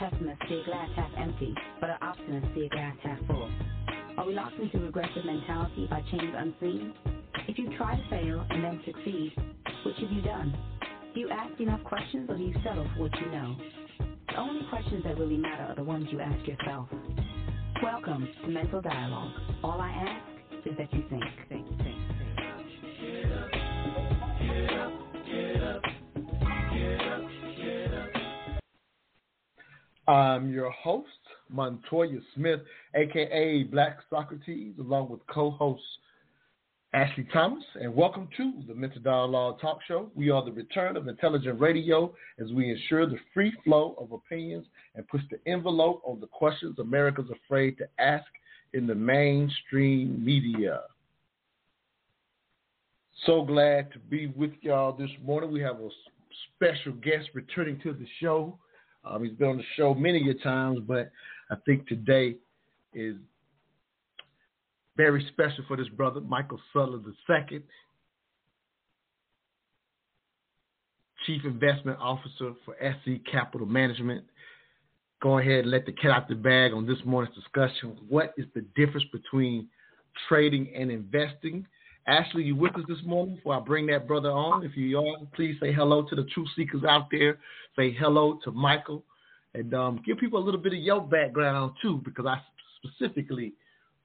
Does pessimist see a glass half empty, but see a glass half full? Are we locked into regressive mentality by chains unseen? If you try to fail and then succeed, which have you done? Do you ask enough questions or do you settle for what you know? The only questions that really matter are the ones you ask yourself. Welcome to Mental Dialogue. All I ask is that you think, think, I'm your host, Montoya Smith, aka Black Socrates, along with co-host Ashley Thomas, and welcome to the Mental Dialogue Talk Show. We are the return of intelligent radio as we ensure the free flow of opinions and push the envelope on the questions America's afraid to ask in the mainstream media. So glad to be with y'all this morning. We have a special guest returning to the show. Um, he's been on the show many a times, but I think today is very special for this brother, Michael Sutler II, Chief Investment Officer for SC Capital Management. Go ahead and let the cat out the bag on this morning's discussion. What is the difference between trading and investing? Ashley, you with us this morning before I bring that brother on? If you are, please say hello to the truth seekers out there. Say hello to Michael and um, give people a little bit of your background too, because I specifically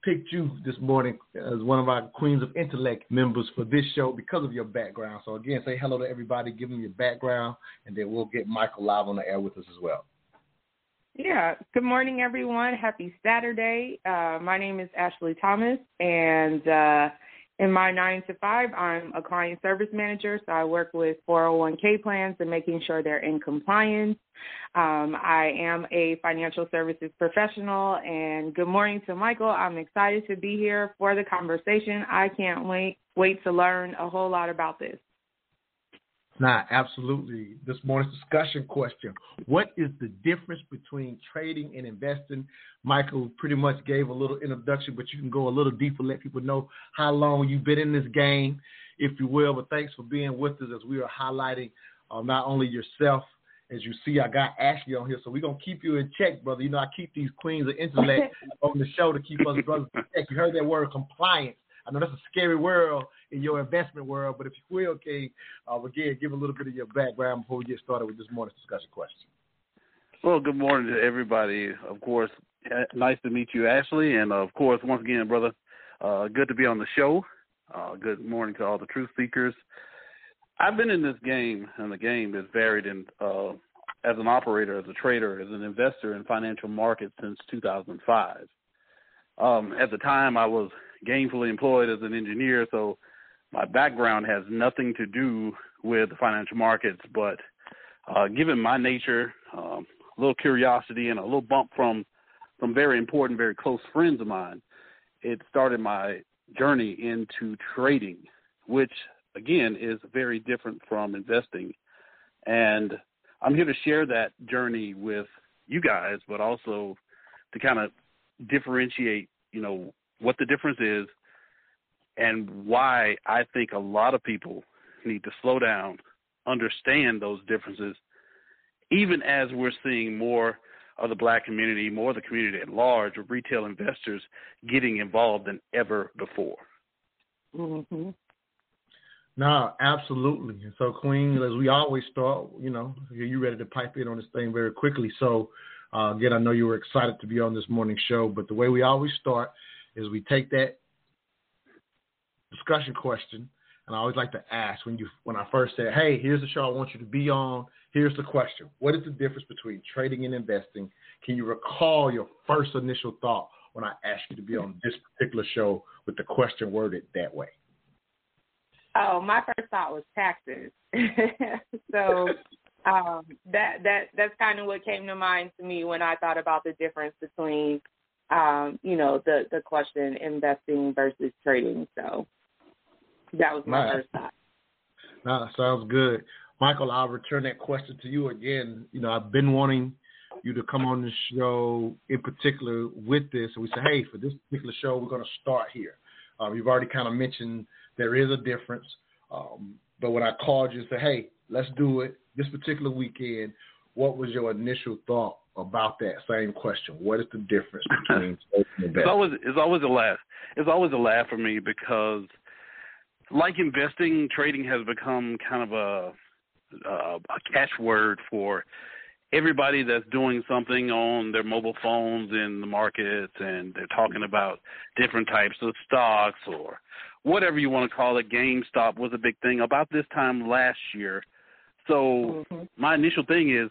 picked you this morning as one of our Queens of Intellect members for this show because of your background. So again, say hello to everybody, give them your background, and then we'll get Michael live on the air with us as well. Yeah. Good morning, everyone. Happy Saturday. Uh, my name is Ashley Thomas, and uh, in my nine to five, I'm a client service manager, so I work with 401k plans and making sure they're in compliance. Um, I am a financial services professional, and good morning to Michael. I'm excited to be here for the conversation. I can't wait wait to learn a whole lot about this. Now, absolutely. This morning's discussion question What is the difference between trading and investing? Michael pretty much gave a little introduction, but you can go a little deeper, let people know how long you've been in this game, if you will. But thanks for being with us as we are highlighting uh, not only yourself. As you see, I got Ashley on here, so we're gonna keep you in check, brother. You know, I keep these queens of intellect on the show to keep us brothers in check. You heard that word compliance. I know that's a scary world in your investment world, but if you will, okay, uh, again, give a little bit of your background before we get started with this morning's discussion question. Well, good morning to everybody. Of course, nice to meet you, Ashley, and of course, once again, brother, uh, good to be on the show. Uh, good morning to all the truth seekers. I've been in this game, and the game is varied in uh, as an operator, as a trader, as an investor in financial markets since 2005. Um, at the time, I was gainfully employed as an engineer, so my background has nothing to do with financial markets. But uh, given my nature, um, a little curiosity, and a little bump from from very important, very close friends of mine, it started my journey into trading, which again is very different from investing. And I'm here to share that journey with you guys, but also to kind of differentiate, you know, what the difference is and why I think a lot of people need to slow down, understand those differences, even as we're seeing more of the black community, more of the community at large, with retail investors getting involved than ever before. Mm-hmm. No, absolutely. And so, Queen, as we always start, you know, you ready to pipe in on this thing very quickly. So, uh, again, I know you were excited to be on this morning show, but the way we always start is we take that discussion question, and I always like to ask when you when I first said, "Hey, here's the show I want you to be on." Here's the question: What is the difference between trading and investing? Can you recall your first initial thought when I asked you to be on this particular show with the question worded that way? Oh, my first thought was taxes. so um, that that that's kind of what came to mind to me when I thought about the difference between um, you know the the question investing versus trading. So that was my first thought. No, sounds good, Michael. I'll return that question to you again. You know, I've been wanting you to come on the show in particular with this, and we say, hey, for this particular show, we're going to start here. Um, you've already kind of mentioned there is a difference. Um, but when I called you and said, hey, let's do it this particular weekend, what was your initial thought about that same question? What is the difference between it's always it's always a laugh. It's always a laugh for me because like investing, trading has become kind of a a, a catchword for everybody that's doing something on their mobile phones in the markets and they're talking about different types of stocks or whatever you want to call it. GameStop was a big thing about this time last year. So mm-hmm. my initial thing is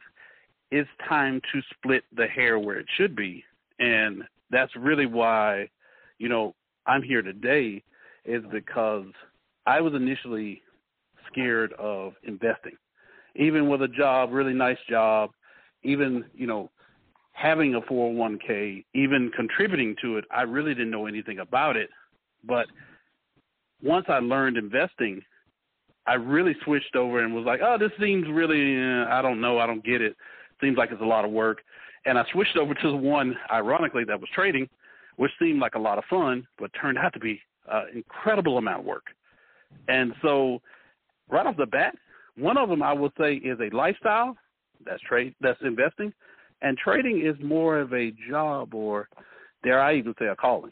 it's time to split the hair where it should be. And that's really why, you know, I'm here today is because I was initially scared of investing. Even with a job, really nice job, even you know having a 401k, even contributing to it, I really didn't know anything about it. But once I learned investing, I really switched over and was like, oh, this seems really, uh, I don't know, I don't get it. Seems like it's a lot of work. And I switched over to the one, ironically, that was trading, which seemed like a lot of fun, but turned out to be an incredible amount of work. And so, right off the bat, one of them I would say is a lifestyle, that's trade. That's investing, and trading is more of a job, or dare I even say a calling.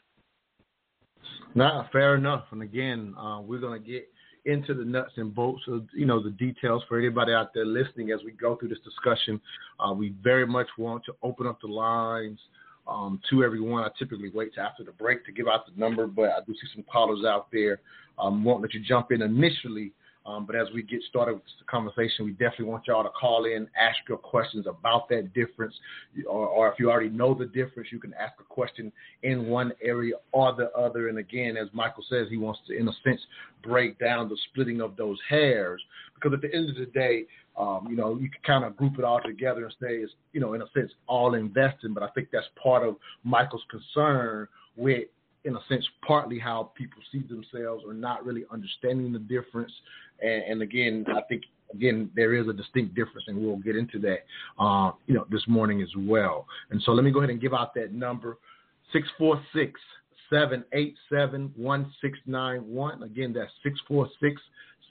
Nah, fair enough. And again, uh, we're gonna get into the nuts and bolts of you know the details for anybody out there listening as we go through this discussion. Uh, we very much want to open up the lines um, to everyone. I typically wait to after the break to give out the number, but I do see some callers out there. Um, let you jump in initially um, but as we get started with the conversation, we definitely want y'all to call in, ask your questions about that difference, or, or, if you already know the difference, you can ask a question in one area or the other. And again, as Michael says, he wants to, in a sense, break down the splitting of those hairs, because at the end of the day, um, you know, you can kind of group it all together and say it's, you know, in a sense, all investing. But I think that's part of Michael's concern with in a sense, partly how people see themselves or not really understanding the difference. And, and again, I think again there is a distinct difference, and we'll get into that, uh, you know, this morning as well. And so let me go ahead and give out that number: six four six seven eight seven one six nine one. Again, that's six four six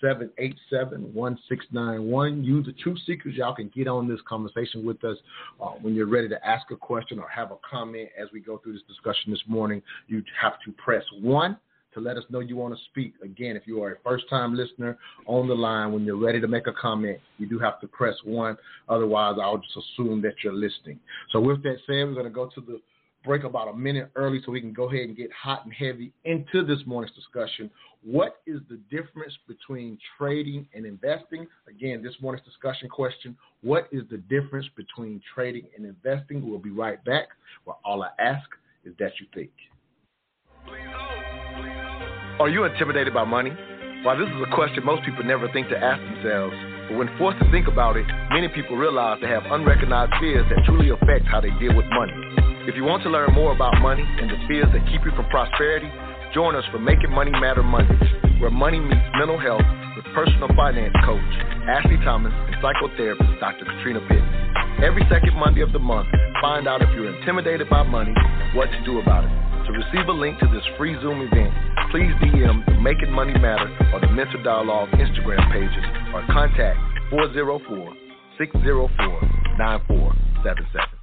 787 1691. Use the Truth Seekers. Y'all can get on this conversation with us uh, when you're ready to ask a question or have a comment as we go through this discussion this morning. You have to press 1 to let us know you want to speak. Again, if you are a first time listener on the line, when you're ready to make a comment, you do have to press 1. Otherwise, I'll just assume that you're listening. So, with that said, we're going to go to the break about a minute early so we can go ahead and get hot and heavy into this morning's discussion. What is the difference between trading and investing? Again, this morning's discussion question What is the difference between trading and investing? We'll be right back. Well, all I ask is that you think. Are you intimidated by money? While this is a question most people never think to ask themselves, but when forced to think about it, many people realize they have unrecognized fears that truly affect how they deal with money. If you want to learn more about money and the fears that keep you from prosperity, join us for Making Money Matter Mondays, where money meets mental health with personal finance coach Ashley Thomas and psychotherapist Dr. Katrina Pitts. Every second Monday of the month, find out if you're intimidated by money and what to do about it. To receive a link to this free Zoom event, please DM the Making Money Matter or the Mental Dialogue Instagram pages or contact 404 604 9477.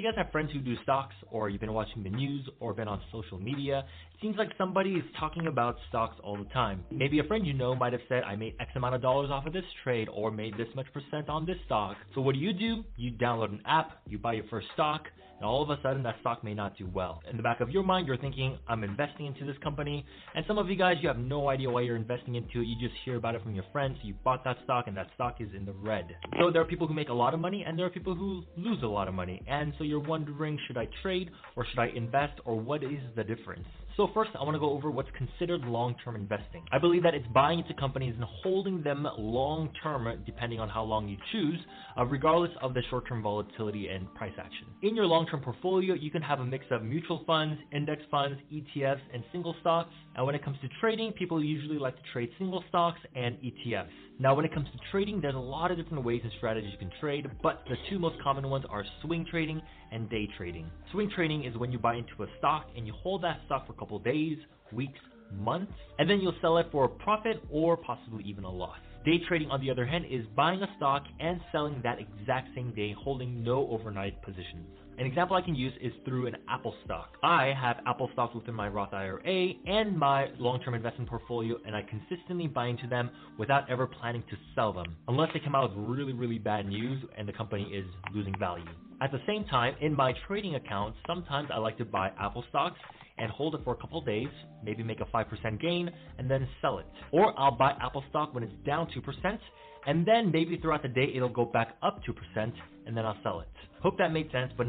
You guys have friends who do stocks, or you've been watching the news, or been on social media. It seems like somebody is talking about stocks all the time. Maybe a friend you know might have said, I made X amount of dollars off of this trade, or made this much percent on this stock. So what do you do? You download an app, you buy your first stock, and all of a sudden that stock may not do well. In the back of your mind, you're thinking, I'm investing into this company, and some of you guys, you have no idea why you're investing into it. You just hear about it from your friends. You bought that stock, and that stock is in the red. So there are people who make a lot of money, and there are people who lose a lot of money. And so you're wondering, should I trade or should I invest, or what is the difference? So first, I want to go over what's considered long-term investing. I believe that it's buying into companies and holding them long-term, depending on how long you choose, uh, regardless of the short-term volatility and price action. In your long-term portfolio, you can have a mix of mutual funds, index funds, ETFs, and single stocks. And when it comes to trading, people usually like to trade single stocks and ETFs. Now, when it comes to trading, there's a lot of different ways and strategies you can trade, but the two most common ones are swing trading and day trading. Swing trading is when you buy into a stock and you hold that stock for a couple days, weeks, months, and then you'll sell it for a profit or possibly even a loss. Day trading, on the other hand, is buying a stock and selling that exact same day, holding no overnight positions. An example I can use is through an Apple stock. I have Apple stocks within my Roth IRA and my long-term investment portfolio, and I consistently buy into them without ever planning to sell them, unless they come out with really, really bad news and the company is losing value. At the same time, in my trading account, sometimes I like to buy Apple stocks and hold it for a couple days, maybe make a 5% gain, and then sell it. Or I'll buy Apple stock when it's down 2%, and then maybe throughout the day it'll go back up 2%, and then I'll sell it. Hope that made sense, but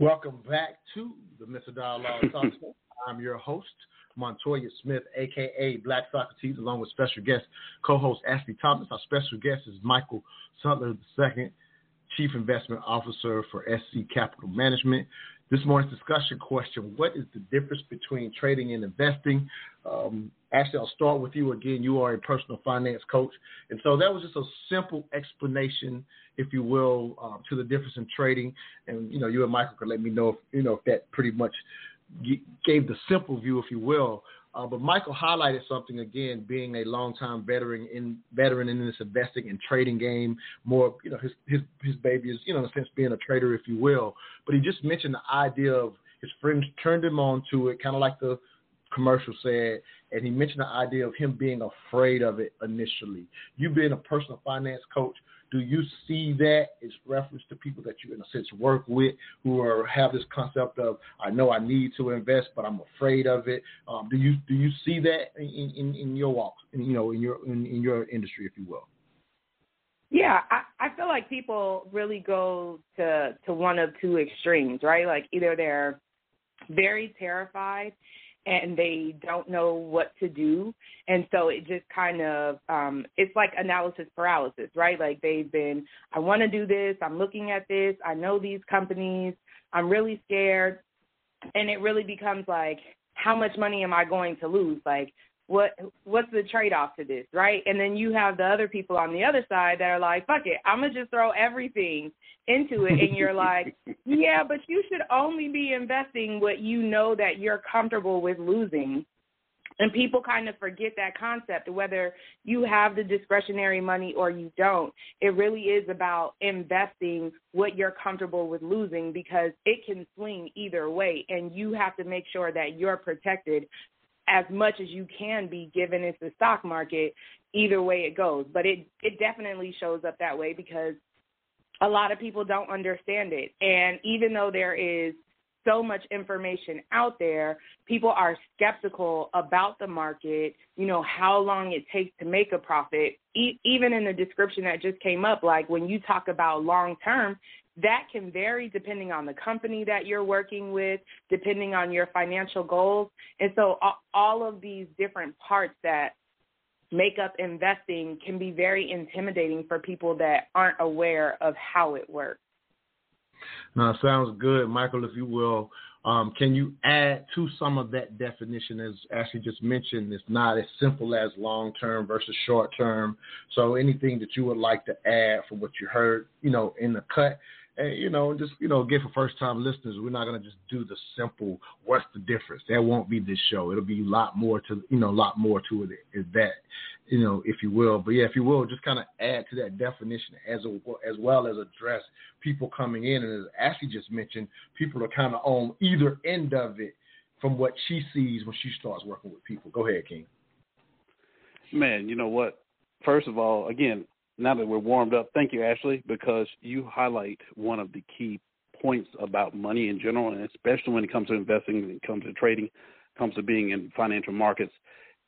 Welcome back to the Mental Dialogue Talk Show. I'm your host, Montoya Smith, aka Black Socrates, along with special guest co-host Ashley Thomas. Our special guest is Michael Sutler II, Chief Investment Officer for SC Capital Management. This morning's discussion question What is the difference between trading and investing? Um, Ashley, I'll start with you again. You are a personal finance coach. And so that was just a simple explanation, if you will, uh, to the difference in trading. And, you know, you and Michael could let me know if, you know, if that pretty much gave the simple view, if you will. Uh, but Michael highlighted something again, being a longtime veteran in veteran in this investing and trading game. More, you know, his his his baby is, you know, in a sense, being a trader, if you will. But he just mentioned the idea of his friends turned him on to it, kind of like the commercial said, and he mentioned the idea of him being afraid of it initially. You being a personal finance coach, do you see that as reference to people that you, in a sense, work with who are have this concept of I know I need to invest, but I'm afraid of it? Um, do you do you see that in, in, in your walk, in, you know, in your in, in your industry, if you will? Yeah, I, I feel like people really go to to one of two extremes, right? Like either they're very terrified and they don't know what to do. And so it just kind of um it's like analysis paralysis right? Like they've been i want to do this. I'm looking at this. I know these companies. I'm really scared. And it really becomes like how much money am i going to lose? Like what what's the trade off to this, right? And then you have the other people on the other side that are like, fuck it, I'm gonna just throw everything into it, and you're like, yeah, but you should only be investing what you know that you're comfortable with losing. And people kind of forget that concept, whether you have the discretionary money or you don't. It really is about investing what you're comfortable with losing because it can swing either way. And you have to make sure that you're protected as much as you can be given it's the stock market either way it goes. But it it definitely shows up that way because a lot of people don't understand it. And even though there is so much information out there people are skeptical about the market you know how long it takes to make a profit. E- even in the description that just came up like when you talk about long term that can vary depending on the company that you're working with, depending on your financial goals. And so all of these different parts that make up investing can be very intimidating for people that aren't aware of how it works. Now, sounds good, Michael, if you will. Um, can you add to some of that definition, as Ashley just mentioned, it's not as simple as long term versus short term. So anything that you would like to add from what you heard, you know, in the cut, and you know, just you know, again for first time listeners, we're not gonna just do the simple what's the difference. That won't be this show. It'll be a lot more to you know, a lot more to it is that, you know, if you will. But yeah, if you will, just kind of add to that definition as a, as well as address people coming in, and as Ashley just mentioned, people are kind of on either end of it from what she sees when she starts working with people. Go ahead, King. Man, you know what? First of all, again, now that we're warmed up, thank you, Ashley, because you highlight one of the key points about money in general, and especially when it comes to investing, when it comes to trading, comes to being in financial markets,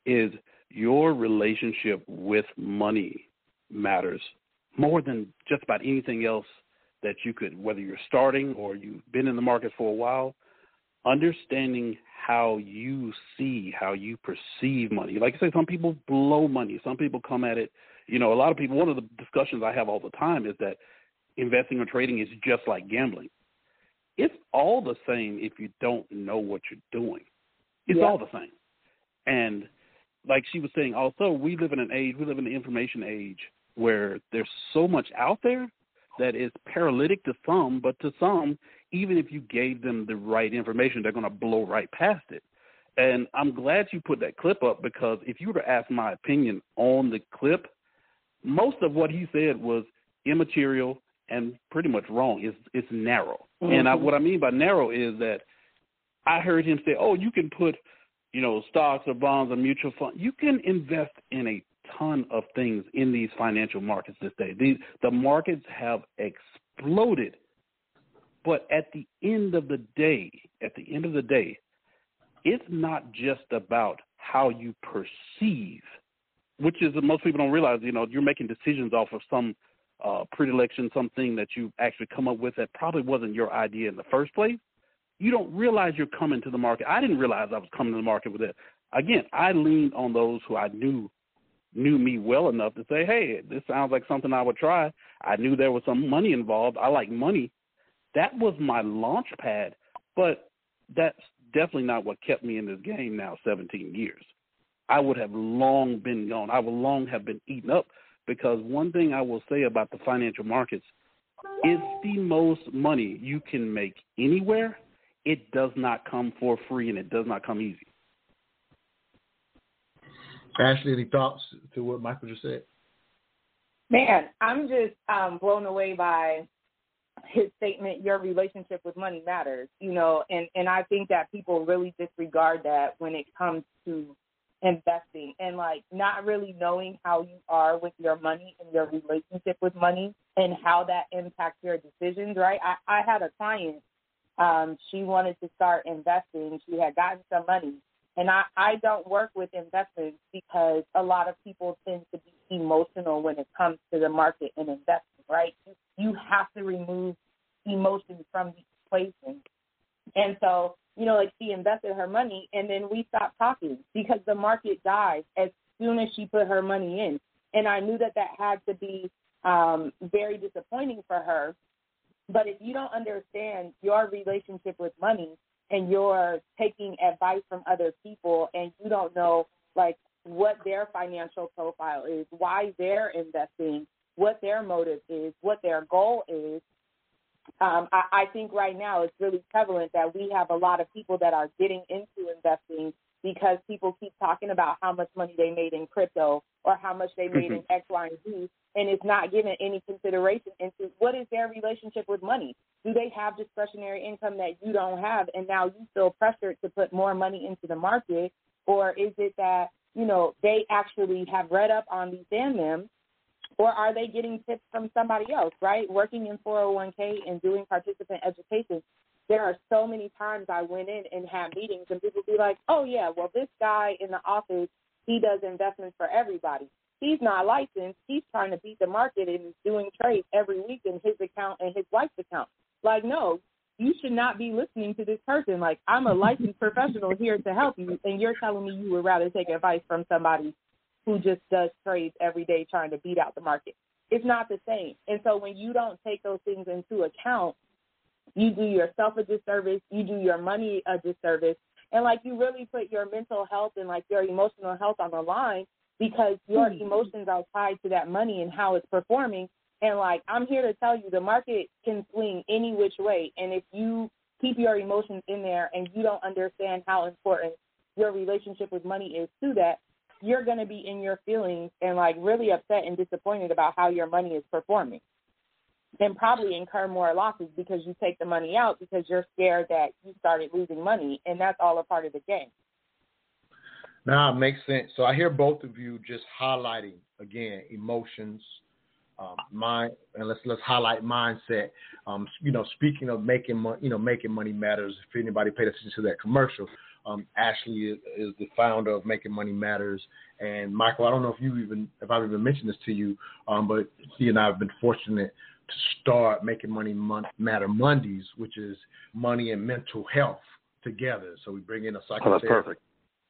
is your relationship with money matters more than just about anything else that you could, whether you're starting or you've been in the market for a while, understanding how you see, how you perceive money. Like I say, some people blow money. Some people come at it you know, a lot of people, one of the discussions I have all the time is that investing or trading is just like gambling. It's all the same if you don't know what you're doing. It's yeah. all the same. And like she was saying, also, we live in an age, we live in the information age where there's so much out there that is paralytic to some, but to some, even if you gave them the right information, they're going to blow right past it. And I'm glad you put that clip up because if you were to ask my opinion on the clip, most of what he said was immaterial and pretty much wrong. It's it's narrow, mm-hmm. and I, what I mean by narrow is that I heard him say, "Oh, you can put, you know, stocks or bonds or mutual funds. You can invest in a ton of things in these financial markets this day. These the markets have exploded, but at the end of the day, at the end of the day, it's not just about how you perceive which is most people don't realize. You know, you're making decisions off of some uh, predilection, something that you actually come up with that probably wasn't your idea in the first place. You don't realize you're coming to the market. I didn't realize I was coming to the market with it. Again, I leaned on those who I knew knew me well enough to say, "Hey, this sounds like something I would try." I knew there was some money involved. I like money. That was my launch pad, but that's definitely not what kept me in this game now 17 years. I would have long been gone. I would long have been eaten up because one thing I will say about the financial markets is the most money you can make anywhere. It does not come for free and it does not come easy. Ashley, any thoughts to what Michael just said? Man, I'm just um, blown away by his statement your relationship with money matters you know and and i think that people really disregard that when it comes to investing and like not really knowing how you are with your money and your relationship with money and how that impacts your decisions, right? I, I had a client, um, she wanted to start investing. She had gotten some money. And I, I don't work with investments because a lot of people tend to be emotional when it comes to the market and investing, right? You, have to remove emotions from the equation. And so you know, like she invested her money and then we stopped talking because the market died as soon as she put her money in. And I knew that that had to be um, very disappointing for her. But if you don't understand your relationship with money and you're taking advice from other people and you don't know like what their financial profile is, why they're investing, what their motive is, what their goal is, um, I, I think right now it's really prevalent that we have a lot of people that are getting into investing because people keep talking about how much money they made in crypto or how much they made in mm-hmm. X, Y, and Z, and it's not given any consideration into what is their relationship with money. Do they have discretionary income that you don't have, and now you feel pressured to put more money into the market, or is it that you know they actually have read up on these and them or are they getting tips from somebody else, right? Working in 401k and doing participant education, there are so many times I went in and had meetings and people be like, oh, yeah, well, this guy in the office, he does investments for everybody. He's not licensed. He's trying to beat the market and is doing trades every week in his account and his wife's account. Like, no, you should not be listening to this person. Like, I'm a licensed professional here to help you, and you're telling me you would rather take advice from somebody who just does trades every day trying to beat out the market. It's not the same. And so when you don't take those things into account, you do yourself a disservice, you do your money a disservice, and like you really put your mental health and like your emotional health on the line because your mm-hmm. emotions are tied to that money and how it's performing. And like I'm here to tell you, the market can swing any which way, and if you keep your emotions in there and you don't understand how important your relationship with money is to that, you're going to be in your feelings and like really upset and disappointed about how your money is performing. And probably incur more losses because you take the money out because you're scared that you started losing money, and that's all a part of the game. Now it makes sense. So I hear both of you just highlighting again emotions, um, mind, and let's let's highlight mindset. Um, you know, speaking of making money, you know, making money matters. If anybody paid attention to that commercial, um, Ashley is, the founder of Making Money Matters, and Michael. I don't know if you even if I've even mentioned this to you, um, but he and I have been fortunate to start Making Money Mon- Matter Mondays, which is money and mental health together. So we bring in a psychotherapist. Oh, that's perfect.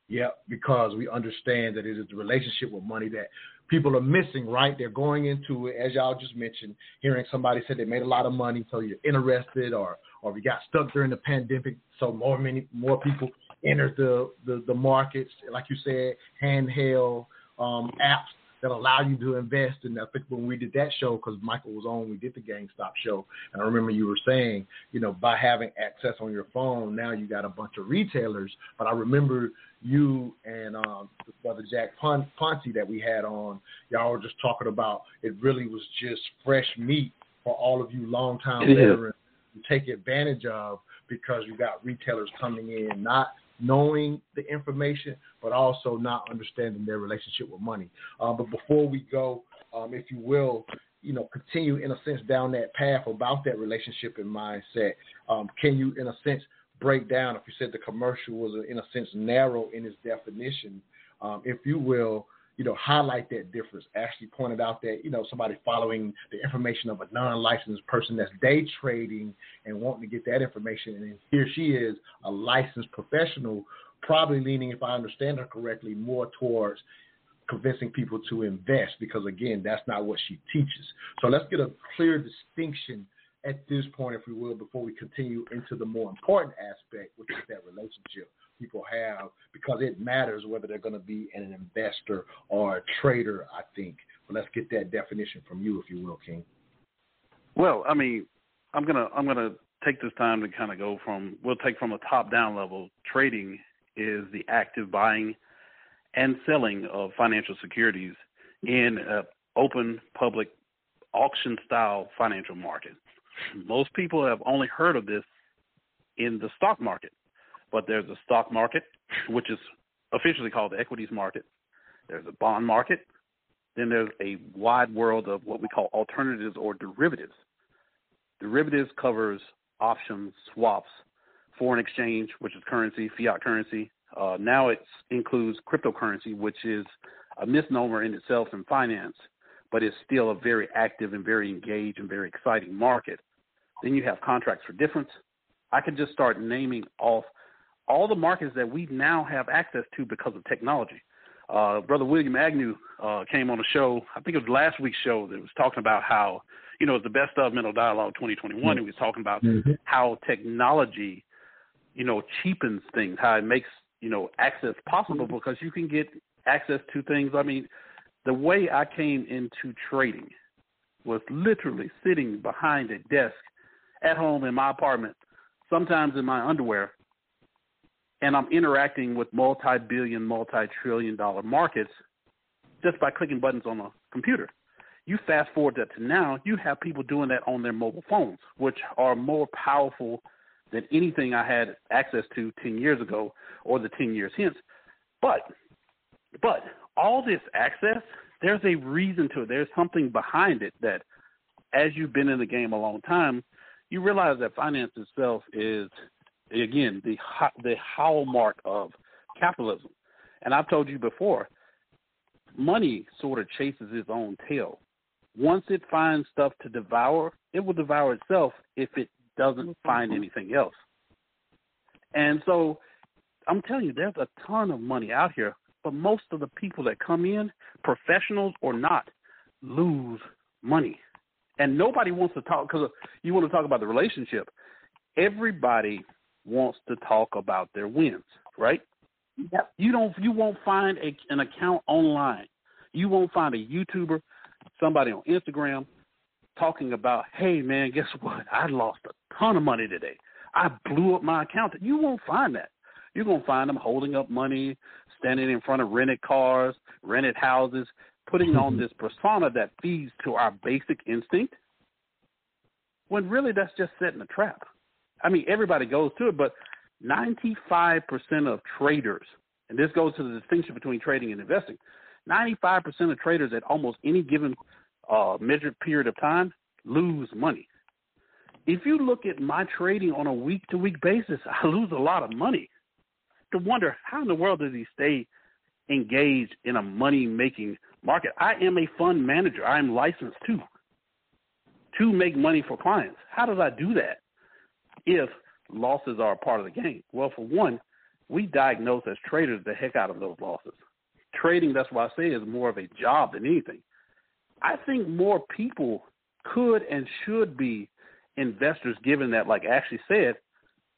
Yeah, because we understand that it is the relationship with money that people are missing, right? They're going into it, as y'all just mentioned, hearing somebody say they made a lot of money, so you're interested, or or we got stuck during the pandemic, so more many more people entered the the, the markets, like you said, handheld um, apps that allow you to invest. And I think when we did that show, because Michael was on, we did the GameStop show, and I remember you were saying, you know, by having access on your phone, now you got a bunch of retailers. But I remember you and um, brother Jack Ponce that we had on, y'all were just talking about it. Really was just fresh meat for all of you longtime veterans to take advantage of because you got retailers coming in not knowing the information, but also not understanding their relationship with money. Uh, but before we go, um, if you will, you know, continue in a sense down that path about that relationship and mindset. Um, can you, in a sense, break down? If you said the commercial was, in a sense, narrow in its definition, um, if you will, you know, highlight that difference. Ashley pointed out that, you know, somebody following the information of a non-licensed person that's day trading and wanting to get that information. And here she is, a licensed professional, probably leaning, if I understand her correctly, more towards convincing people to invest because, again, that's not what she teaches. So let's get a clear distinction at this point, if we will, before we continue into the more important aspect, which is that relationship people have because it matters whether they're going to be an investor or a trader, I think. But let's get that definition from you, if you will, King. Well, I mean, I'm gonna I'm gonna take this time to kind of go from we'll take from a top down level. Trading is the active buying and selling of financial securities in an open public auction style financial market. Most people have only heard of this in the stock market. But there's a stock market, which is officially called the equities market. There's a bond market. Then there's a wide world of what we call alternatives or derivatives. Derivatives covers options, swaps, foreign exchange, which is currency, fiat currency. Uh, now it includes cryptocurrency, which is a misnomer in itself in finance, but it's still a very active and very engaged and very exciting market. Then you have contracts for difference. I could just start naming off all the markets that we now have access to because of technology. Uh, Brother William Agnew uh, came on the show, I think it was last week's show, that was talking about how, you know, it's the best of mental dialogue 2021. Mm-hmm. He was talking about mm-hmm. how technology, you know, cheapens things, how it makes, you know, access possible mm-hmm. because you can get access to things. I mean, the way I came into trading was literally sitting behind a desk at home in my apartment, sometimes in my underwear, and I'm interacting with multi-billion, multi-trillion dollar markets just by clicking buttons on a computer. You fast forward that to now, you have people doing that on their mobile phones, which are more powerful than anything I had access to 10 years ago or the 10 years hence. But, but all this access, there's a reason to it. There's something behind it that, as you've been in the game a long time, you realize that finance itself is again the the hallmark of capitalism. And I've told you before, money sort of chases its own tail. Once it finds stuff to devour, it will devour itself if it doesn't find anything else. And so I'm telling you, there's a ton of money out here, but most of the people that come in, professionals or not, lose money. And nobody wants to talk because you want to talk about the relationship. Everybody wants to talk about their wins, right? Yep. You don't you won't find a, an account online. You won't find a YouTuber, somebody on Instagram talking about, hey man, guess what? I lost a ton of money today. I blew up my account. You won't find that. You're gonna find them holding up money, standing in front of rented cars, rented houses, putting on this persona that feeds to our basic instinct. When really that's just setting a trap. I mean, everybody goes to it, but 95% of traders, and this goes to the distinction between trading and investing, 95% of traders at almost any given uh, measured period of time lose money. If you look at my trading on a week to week basis, I lose a lot of money. To wonder how in the world does he stay engaged in a money making market? I am a fund manager. I am licensed to to make money for clients. How does I do that? If losses are a part of the game. Well, for one, we diagnose as traders the heck out of those losses. Trading, that's why I say, is more of a job than anything. I think more people could and should be investors, given that, like Ashley said,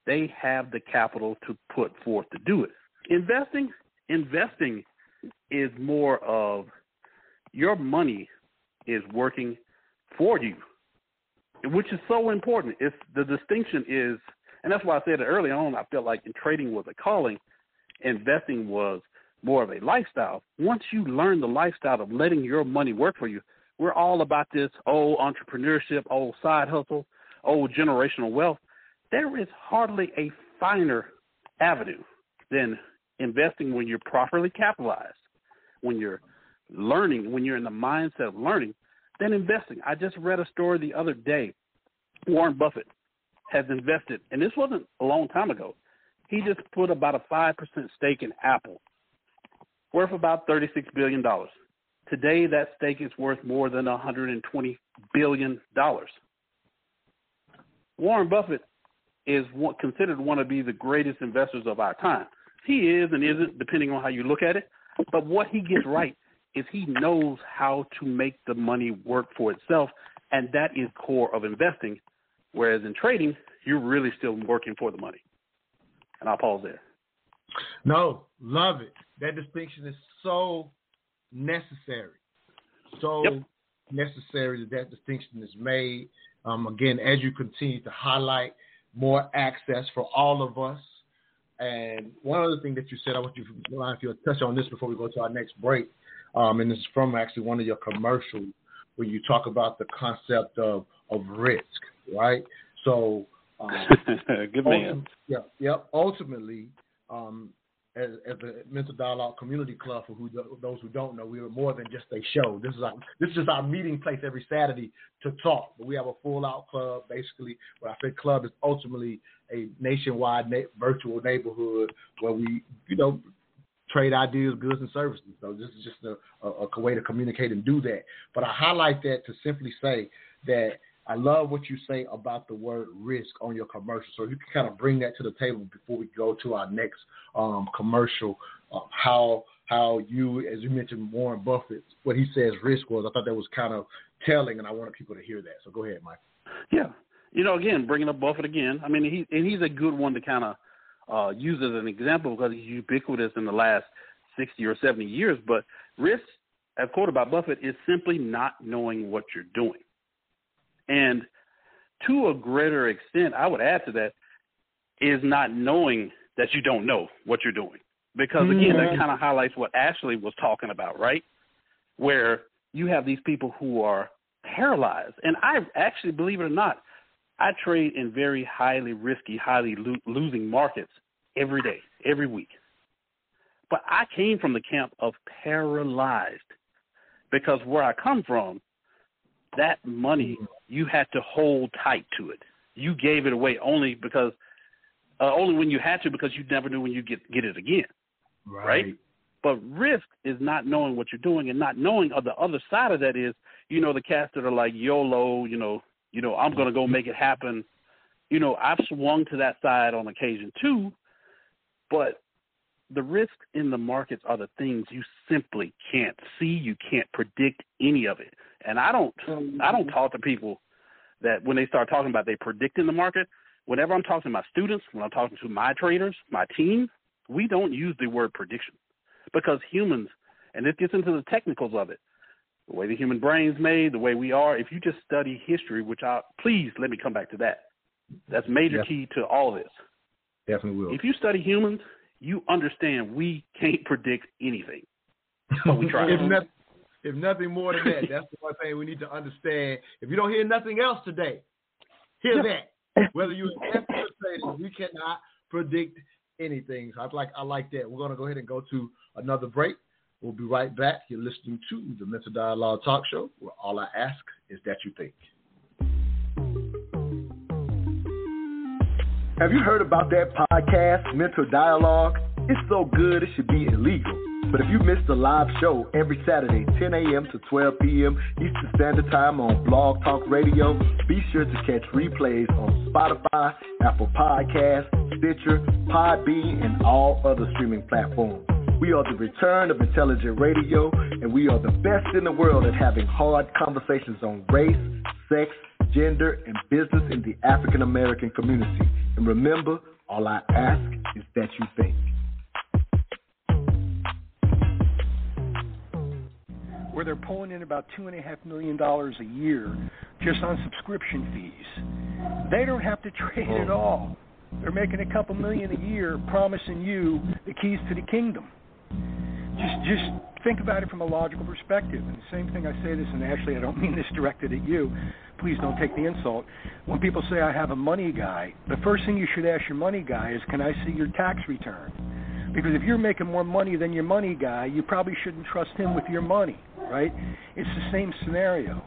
they have the capital to put forth to do it. Investing, investing is more of your money is working for you, which is so important. It's the distinction is and that's why I said it early on. I felt like trading was a calling, investing was more of a lifestyle. Once you learn the lifestyle of letting your money work for you, we're all about this old entrepreneurship, old side hustle, old generational wealth. There is hardly a finer avenue than investing when you're properly capitalized, when you're learning, when you're in the mindset of learning, than investing. I just read a story the other day. Warren Buffett has invested, and this wasn't a long time ago. He just put about a 5% stake in Apple, worth about $36 billion. Today, that stake is worth more than $120 billion. Warren Buffett is considered one of the greatest investors of our time. He is and isn't, depending on how you look at it. But what he gets right is he knows how to make the money work for itself, and that is core of investing. Whereas in trading, you're really still working for the money. And I'll pause there. No, love it. That distinction is so necessary. So yep. necessary that that distinction is made. Um, again, as you continue to highlight more access for all of us. And one other thing that you said, I want you to touch on this before we go to our next break. Um, and it's from actually one of your commercials where you talk about the concept of, of risk, right? So, um, good man. Yeah, yeah. Ultimately, um, as, as a mental dialogue community club, for who those who don't know, we are more than just a show. This is our this is our meeting place every Saturday to talk. But we have a full out club, basically. What I say club is ultimately a nationwide na- virtual neighborhood where we, you know, trade ideas, goods, and services. So this is just a, a, a way to communicate and do that. But I highlight that to simply say that I love what you say about the word risk on your commercial. So you can kind of bring that to the table before we go to our next um, commercial. Uh, how how you, as you mentioned, Warren Buffett, what he says risk was. I thought that was kind of telling, and I wanted people to hear that. So go ahead, Mike. Yeah, you know, again, bringing up Buffett again. I mean, he and he's a good one to kind of uh, use as an example because he's ubiquitous in the last sixty or seventy years. But risk, as quoted by Buffett, is simply not knowing what you're doing. And to a greater extent, I would add to that, is not knowing that you don't know what you're doing. Because again, mm-hmm. that kind of highlights what Ashley was talking about, right? Where you have these people who are paralyzed. And I actually, believe it or not, I trade in very highly risky, highly lo- losing markets every day, every week. But I came from the camp of paralyzed because where I come from, that money you had to hold tight to it. You gave it away only because uh, only when you had to because you never knew when you get get it again. Right. right. But risk is not knowing what you're doing and not knowing on the other side of that is, you know, the cats that are like YOLO, you know, you know, I'm gonna go make it happen. You know, I've swung to that side on occasion too, but the risks in the markets are the things you simply can't see. You can't predict any of it. And I don't I don't mm-hmm. talk to people that when they start talking about they predicting the market, whenever I'm talking to my students, when I'm talking to my traders, my team, we don't use the word prediction. Because humans, and this gets into the technicals of it, the way the human brain's made, the way we are. If you just study history, which I please let me come back to that. That's major Yep. key to all of this. Definitely will. If you study humans, you understand we can't predict anything. But we try. if, nothing, if nothing more than that, that's the one thing we need to understand. If you don't hear nothing else today, hear that. Whether you invest or trading, we cannot predict anything. So I like I like that. We're gonna go ahead and go to another break. We'll be right back. You're listening to the Mental Dialogue Talk Show, where all I ask is that you think. Have you heard about that podcast, Mental Dialogue? It's so good it should be illegal. But if you missed the live show every Saturday, 10 a.m. to 12 p.m. Eastern Standard Time on Blog Talk Radio, be sure to catch replays on Spotify, Apple Podcasts, Stitcher, Podbean, and all other streaming platforms. We are the return of intelligent radio, and we are the best in the world at having hard conversations on race, sex, gender, and business in the African American community. And remember, all I ask is that you think. where they're pulling in about two and a half million dollars a year just on subscription fees. They don't have to trade at oh. all. They're making a couple million a year, promising you the keys to the kingdom. Just, just think about it from a logical perspective. And the same thing I say this, and Ashley, I don't mean this directed at you. Please don't take the insult. When people say I have a money guy, the first thing you should ask your money guy is, "Can I see your tax return?" Because if you're making more money than your money guy, you probably shouldn't trust him with your money, right? It's the same scenario.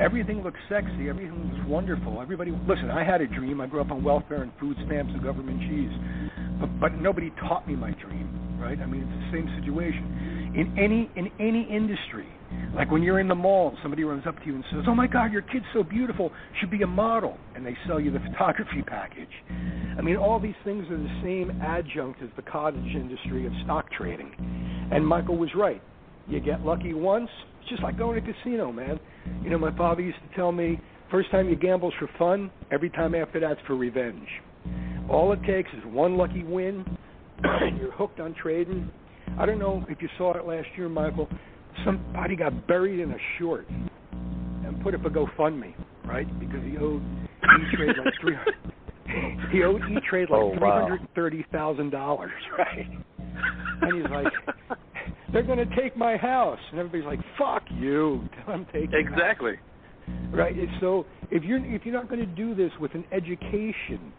Everything looks sexy. Everything looks wonderful. Everybody, listen. I had a dream. I grew up on welfare and food stamps and government cheese, but but nobody taught me my dream, right? I mean, it's the same situation in any in any industry. Like when you're in the mall, somebody runs up to you and says, "Oh my God, your kid's so beautiful. Should be a model," and they sell you the photography package. I mean, all these things are the same adjunct as the cottage industry of stock trading. And Michael was right. You get lucky once, just like going to a casino, man. You know, my father used to tell me, first time you gamble's for fun, every time after that's for revenge. All it takes is one lucky win, and you're hooked on trading. I don't know if you saw it last year, Michael. Somebody got buried in a short and put up a GoFundMe, right? Because he owed E Trade like three. he owed E Trade like Oh, three hundred thirty thousand dollars, right? And he's like, "They're going to take my house," and everybody's like, "Fuck you! I'm taking your house." Exactly. right? So if you're if you're not going to do this with an education,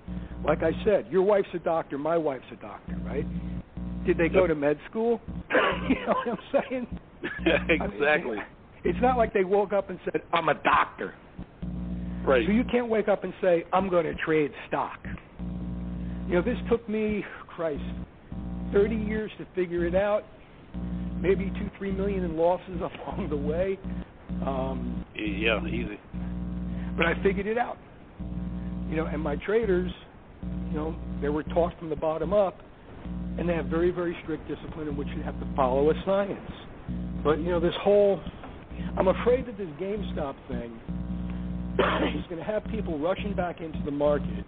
like I said, your wife's a doctor, my wife's a doctor, right? Did they go to med school? you know what I'm saying? I mean, exactly. it's not like they woke up and said, "I'm a doctor." Right. So you can't wake up and say, "I'm going to trade stock." You know, this took me, Christ, 30 years to figure it out. Maybe two, three million in losses along the way. Um, Yeah, easy. but I figured it out. You know, and my traders, you know, they were taught from the bottom up, and they have very, very strict discipline in which you have to follow a science. But you know, this whole, I'm afraid that this GameStop thing is going to have people rushing back into the market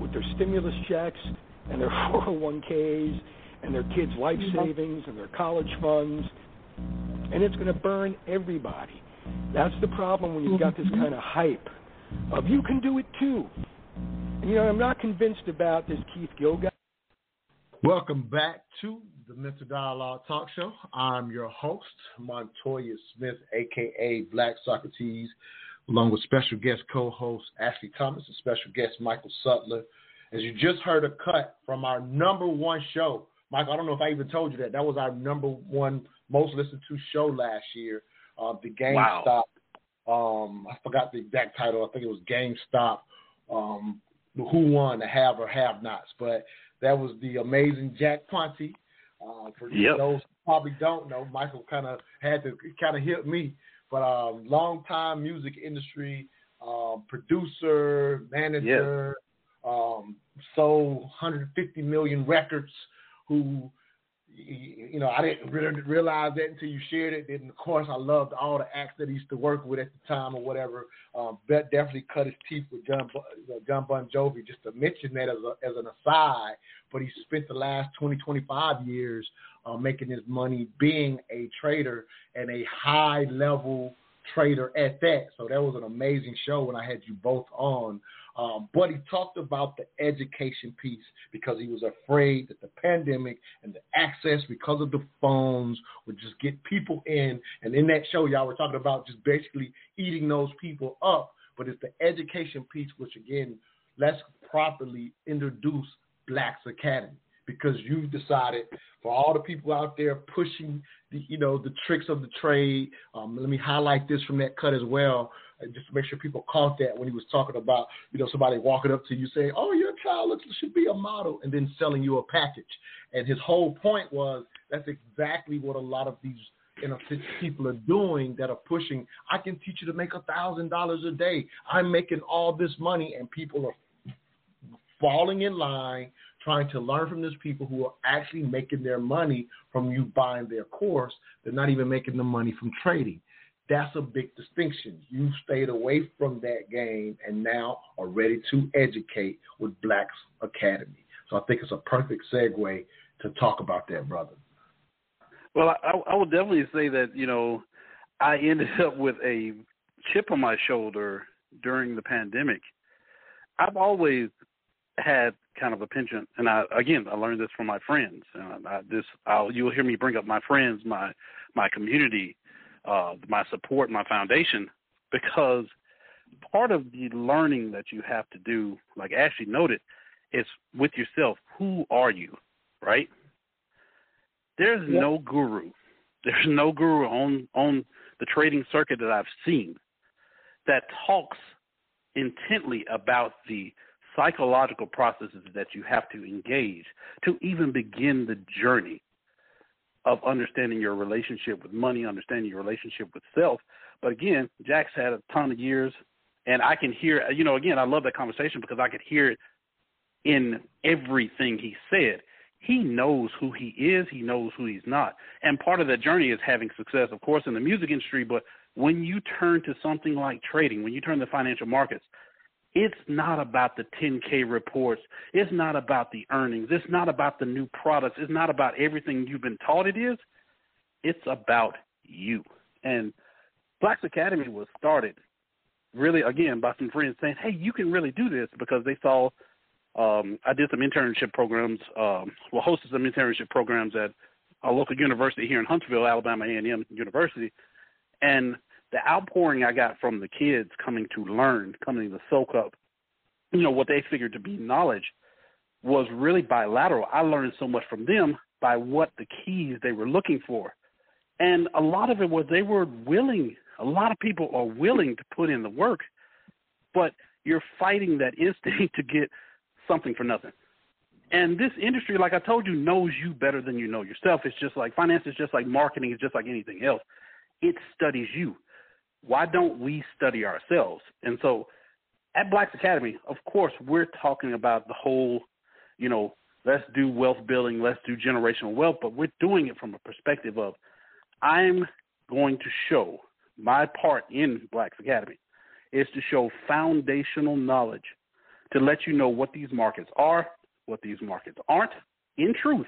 with their stimulus checks and their 401ks and their kids' life mm-hmm. savings and their college funds, and it's going to burn everybody. That's the problem when you've got this mm-hmm. kind of hype of you can do it too. And, you know, I'm not convinced about this Keith Gill guy. Welcome back to the Mental Dialogue Talk Show. I'm your host, Montoya Smith, aka Black Socrates, along with special guest co-host Ashley Thomas and special guest Michael Sudler. As you just heard a cut from our number one show, Michael, I don't know if I even told you that that was our number one most listened to show last year, uh, the GameStop. Um, I forgot the exact title. I think it was GameStop. Um, who won the have or have nots, but that was the amazing Jack Ponti. Uh, for Yep. those who probably don't know, Michael kind of had to kind of hit me, but um, long time music industry um, producer, manager, um, sold 150 million records. Who, you know, I didn't really realize that until you shared it. And of course, I loved all the acts that he used to work with at the time or whatever. Um, definitely cut his teeth with John Jon Bon Jovi. Just to mention that as a, as an aside, but he spent the last 20, 25 years uh, making his money being a trader and a high level trader at that. So that was an amazing show when I had you both on. Um, but he talked about the education piece because he was afraid that the pandemic and the access because of the phones would just get people in. And in that show, y'all were talking about just basically eating those people up. But it's the education piece, which again, let's properly introduce Blacks Academy because you've decided for all the people out there pushing the you know the tricks of the trade. Um, let me highlight this from that cut as well, just to make sure people caught that when he was talking about you know somebody walking up to you saying, "Oh, your child looks should be a model," and then selling you a package. And his whole point was that's exactly what a lot of these you know people are doing that are pushing. I can teach you to make a thousand dollars a day. I'm making all this money, and people are falling in line trying to learn from these people who are actually making their money from you buying their course. They're not even making the money from trading. That's a big distinction. You've stayed away from that game and now are ready to educate with Blacks Academy. So I think it's a perfect segue to talk about that, brother. Well, I, I would definitely say that, you know, I ended up with a chip on my shoulder during the pandemic. I've always had kind of a penchant, and I again I learned this from my friends. And I, this I'll, you'll hear me bring up my friends, my my community, uh, my support, my foundation, because part of the learning that you have to do, like Ashley noted, is with yourself. Who are you, right? There's yep. no guru. There's no guru on on the trading circuit that I've seen that talks intently about the psychological processes that you have to engage to even begin the journey of understanding your relationship with money, understanding your relationship with self. But again, Jack's had a ton of years, and I can hear, you know, again, I love that conversation because I could hear it in everything he said. He knows who he is, he knows who he's not. And part of that journey is having success, of course, in the music industry, but when you turn to something like trading, when you turn to financial markets, it's not about the 10K reports. It's not about the earnings. It's not about the new products. It's not about everything you've been taught it is. It's about you. And Blacks Academy was started really, again, by some friends saying, hey, you can really do this because they saw um, I did some internship programs, um, well, hosted some internship programs at a local university here in Huntsville, Alabama A&M University. And the outpouring I got from the kids coming to learn, coming to soak up, you know, what they figured to be knowledge was really bilateral. I learned so much from them by what the keys they were looking for. And a lot of it was they were willing, a lot of people are willing to put in the work, but you're fighting that instinct to get something for nothing. And this industry, like I told you, knows you better than you know yourself. It's just like finance is just like marketing, it's just like anything else. It studies you why don't we study ourselves? And so at Blacks Academy, of course, we're talking about the whole, you know, let's do wealth building, let's do generational wealth, but we're doing it from a perspective of I'm going to show my part in Blacks Academy is to show foundational knowledge to let you know what these markets are, what these markets aren't, in truth.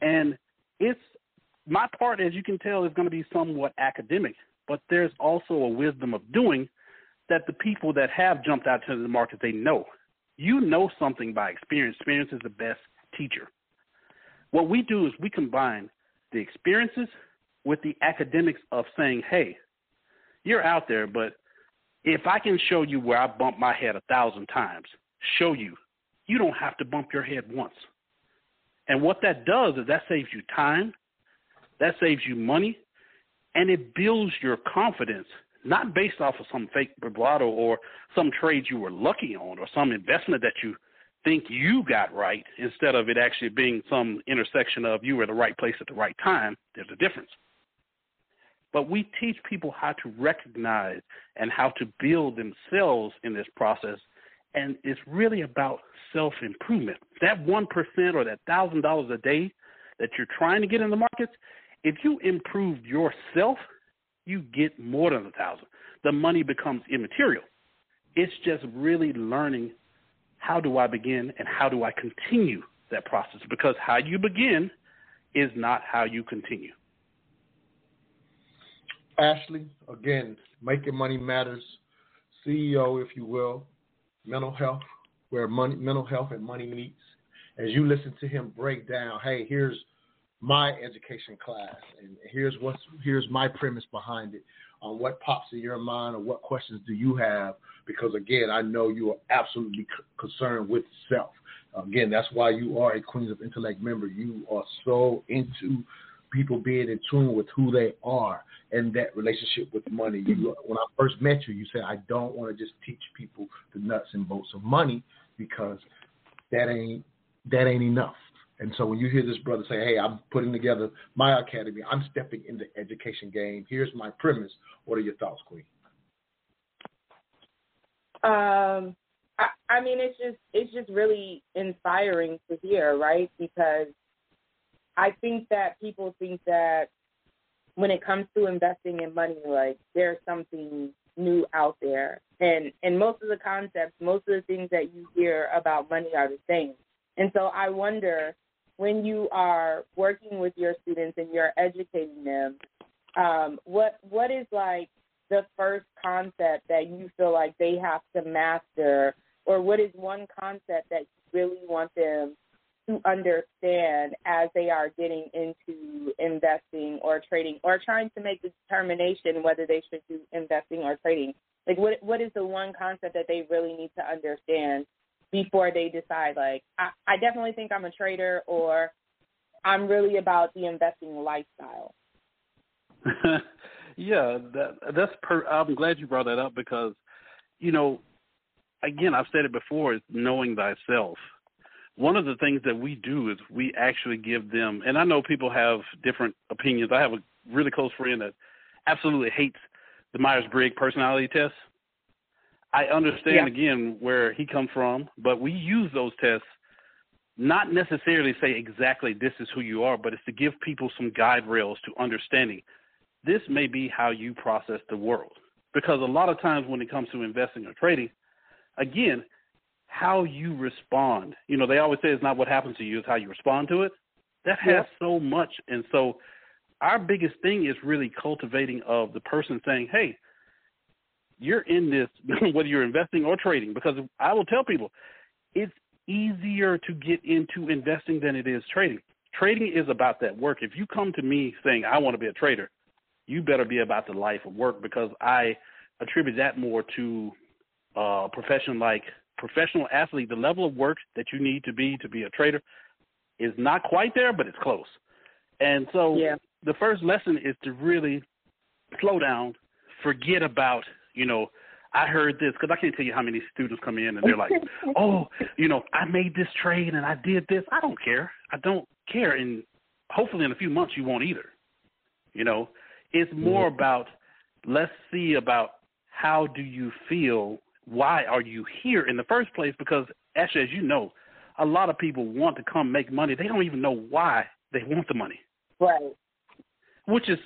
And it's my part, as you can tell, is going to be somewhat academic but there's also a wisdom of doing that the people that have jumped out to the market they know. You know something by experience. Experience is the best teacher. What we do is we combine the experiences with the academics of saying, hey, you're out there, but if I can show you where I bumped my head a thousand times, show you, you don't have to bump your head once. And what that does is that saves you time, that saves you money, and it builds your confidence not based off of some fake bravado or some trade you were lucky on or some investment that you think you got right instead of it actually being some intersection of you were the right place at the right time there's a difference. But we teach people how to recognize and how to build themselves in this process and it's really about self improvement that 1% or that $1000 a day that you're trying to get in the markets, if you improve yourself, you get more than a thousand. The money becomes immaterial. It's just really learning how do I begin and how do I continue that process because how you begin is not how you continue. Ashley, again, making money matters. CEO, if you will, mental health, where money, mental health and money meets. As you listen to him break down, hey, here's my education class, and here's what's here's my premise behind it. On what pops in your mind, or what questions do you have? Because again, I know you are absolutely c- concerned with self. Again, that's why you are a Queens of Intellect member. You are so into people being in tune with who they are and that relationship with money. You, when I first met you, you said, I don't want to just teach people the nuts and bolts of money because that ain't that ain't enough. And so when you hear this brother say, "Hey, I'm putting together my academy. I'm stepping into the education game. Here's my premise." What are your thoughts, Queen? Um, I, I mean, it's just it's just really inspiring to hear, right? Because I think that people think that when it comes to investing in money, like there's something new out there, and and most of the concepts, most of the things that you hear about money are the same. And so I wonder when you are working with your students and you're educating them, um, what what is like the first concept that you feel like they have to master, or what is one concept that you really want them to understand as they are getting into investing or trading or trying to make the determination whether they should do investing or trading? Like what what is the one concept that they really need to understand before they decide like I, I definitely think I'm a trader or I'm really about the investing lifestyle. yeah, that that's per I'm glad you brought that up because you know again I've said it before is knowing thyself one of the things that we do is we actually give them, and I know people have different opinions. I have a really close friend that absolutely hates the Myers Briggs personality test. I understand yeah. again where he comes from, but we use those tests not necessarily say exactly this is who you are, but it's to give people some guide rails to understanding this may be how you process the world. Because a lot of times when it comes to investing or trading, again, how you respond. You know, they always say it's not what happens to you, it's how you respond to it. That has yeah. so much. And so our biggest thing is really cultivating of the person saying, Hey, you're in this whether you're investing or trading, because I will tell people it's easier to get into investing than it is trading. Trading is about that work. If you come to me saying I want to be a trader, you better be about the life of work because I attribute that more to a profession like professional athlete, the level of work that you need to be to be a trader is not quite there, but it's close. And so yeah. the first lesson is to really slow down, forget about, you know, I heard this because I can't tell you how many students come in and they're like, oh, you know, I made this trade and I did this. I don't care. I don't care. And hopefully in a few months you won't either. You know, it's more mm-hmm. about let's see about how do you feel why are you here in the first place? Because actually, as you know, a lot of people want to come make money. They don't even know why they want the money. Right. Which is,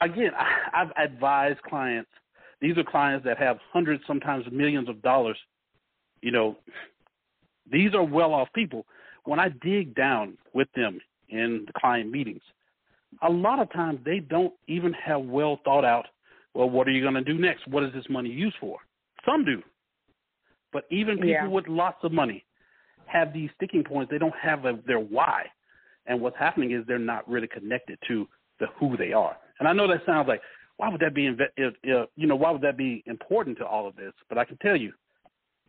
again, I, I've advised clients. These are clients that have hundreds, sometimes millions of dollars. You know, these are well-off people. When I dig down with them in the client meetings, a lot of times they don't even have well thought out. Well, what are you going to do next? What is this money used for? Some do. But even people yeah. with lots of money have these sticking points. They don't have a, their why. And what's happening is they're not really connected to the who they are. And I know that sounds like why would that be if, if, you know why would that be important to all of this? But I can tell you,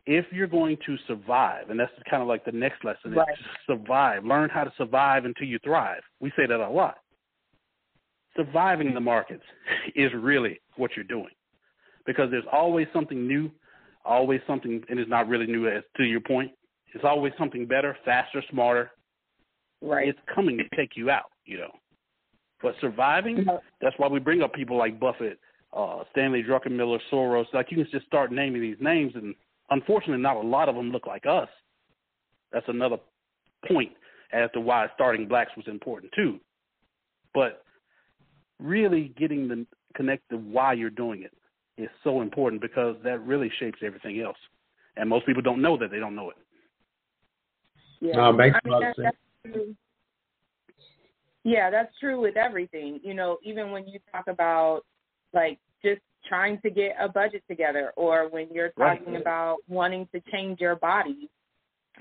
if you're going to survive, and that's kind of like the next lesson right. is survive. Learn how to survive until you thrive. We say that a lot. Surviving the markets is really what you're doing because there's always something new always something, and it's not really new as to your point. It's always something better, faster, smarter. Right. It's coming to take you out, you know. But surviving, that's why we bring up people like Buffett, uh, Stanley Druckenmiller, Soros. Like you can just start naming these names, and unfortunately, not a lot of them look like us. That's another point. as to why starting blacks was important too. But really getting the connect to why you're doing it is so important because that really shapes everything else. And most people don't know that they don't know it. Yeah, No, it makes I a mean, that, that's true. Yeah, that's true with everything. You know, even when you talk about like just trying to get a budget together, or when you're Right. talking about wanting to change your body,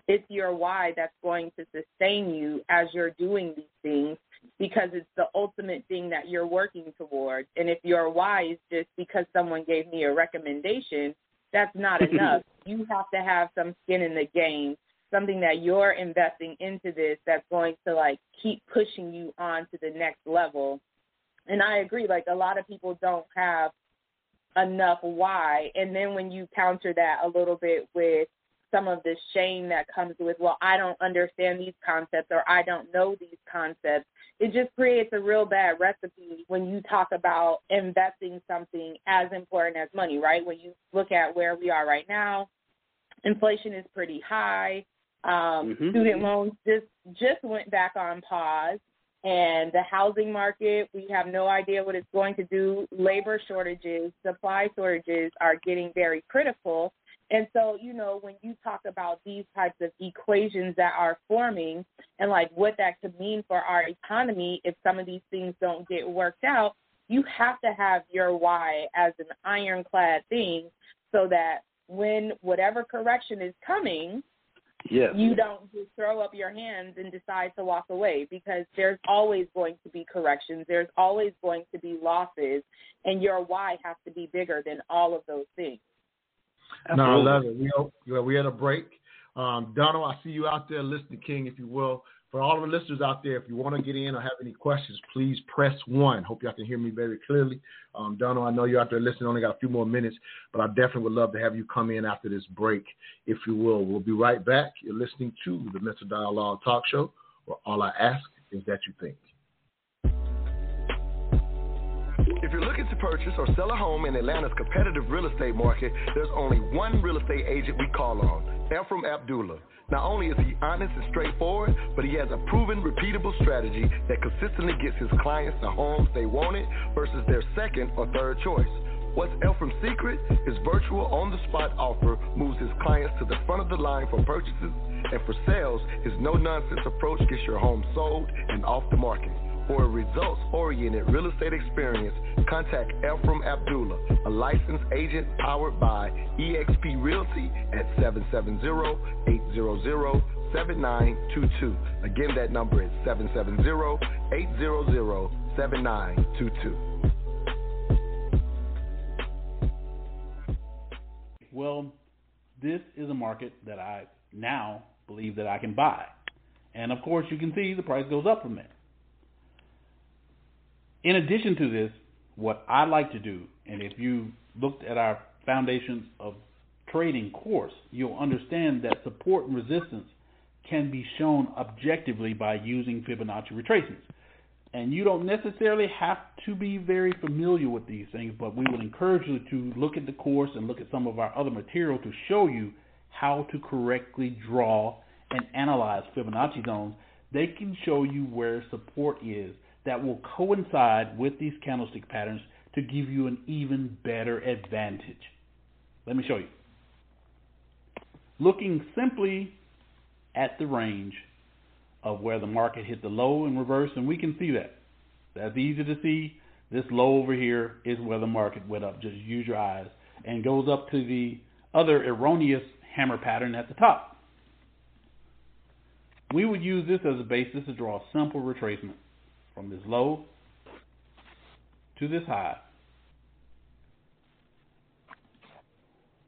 it's your why that's going to sustain you as you're doing these things because it's the ultimate thing that you're working towards. And if your why is just because someone gave me a recommendation, that's not enough. You have to have some skin in the game, something that you're investing into this that's going to like keep pushing you on to the next level. And I agree, like a lot of people don't have enough why. And then when you counter that a little bit with some of the shame that comes with, well, I don't understand these concepts or I don't know these concepts, it just creates a real bad recipe when you talk about investing something as important as money, right? When you look at where we are right now, inflation is pretty high. Um, Mhm. Student loans just just went back on pause, and the housing market we have no idea what it's going to do. Labor shortages, supply shortages are getting very critical. And so, you know, when you talk about these types of equations that are forming and like what that could mean for our economy if some of these things don't get worked out, you have to have your why as an ironclad thing so that when whatever correction is coming, Yes. you don't just throw up your hands and decide to walk away because there's always going to be corrections. There's always going to be losses, and your why has to be bigger than all of those things. No, I love it. We we had a break. Um, Donald, I see you out there listening, King, if you will. For all of the listeners out there, if you want to get in or have any questions, please press one. Hope y'all can hear me very clearly. Um, Donald, I know you're out there listening. Only got a few more minutes, but I definitely would love to have you come in after this break, if you will. We'll be right back. You're listening to the Mental Dialogue Talk Show, where all I ask is that you think. If you're looking to purchase or sell a home in Atlanta's competitive real estate market, there's only one real estate agent we call on, Ephraim Abdullah. Not only is he honest and straightforward, but he has a proven, repeatable strategy that consistently gets his clients the homes they wanted versus their second or third choice. What's Ephraim's secret? His virtual on-the-spot offer moves his clients to the front of the line for purchases, and for sales, his no-nonsense approach gets your home sold and off the market. For a results-oriented real estate experience, contact Ephraim Abdullah, a licensed agent powered by eXp Realty at 770-800-7922. Again, that number is 770-800-7922. Well, this is a market that I now believe that I can buy. And of course, you can see the price goes up from there. In addition to this, what I like to do, and if you looked at our Foundations of Trading course, you'll understand that support and resistance can be shown objectively by using Fibonacci retracements. And you don't necessarily have to be very familiar with these things, but we would encourage you to look at the course and look at some of our other material to show you how to correctly draw and analyze Fibonacci zones. They can show you where support is that will coincide with these candlestick patterns to give you an even better advantage. Let me show you. Looking simply at the range of where the market hit the low in reverse, and we can see that. That's easy to see. This low over here is where the market went up. Just use your eyes and goes up to the other erroneous hammer pattern at the top. We would use this as a basis to draw a simple retracement from this low to this high.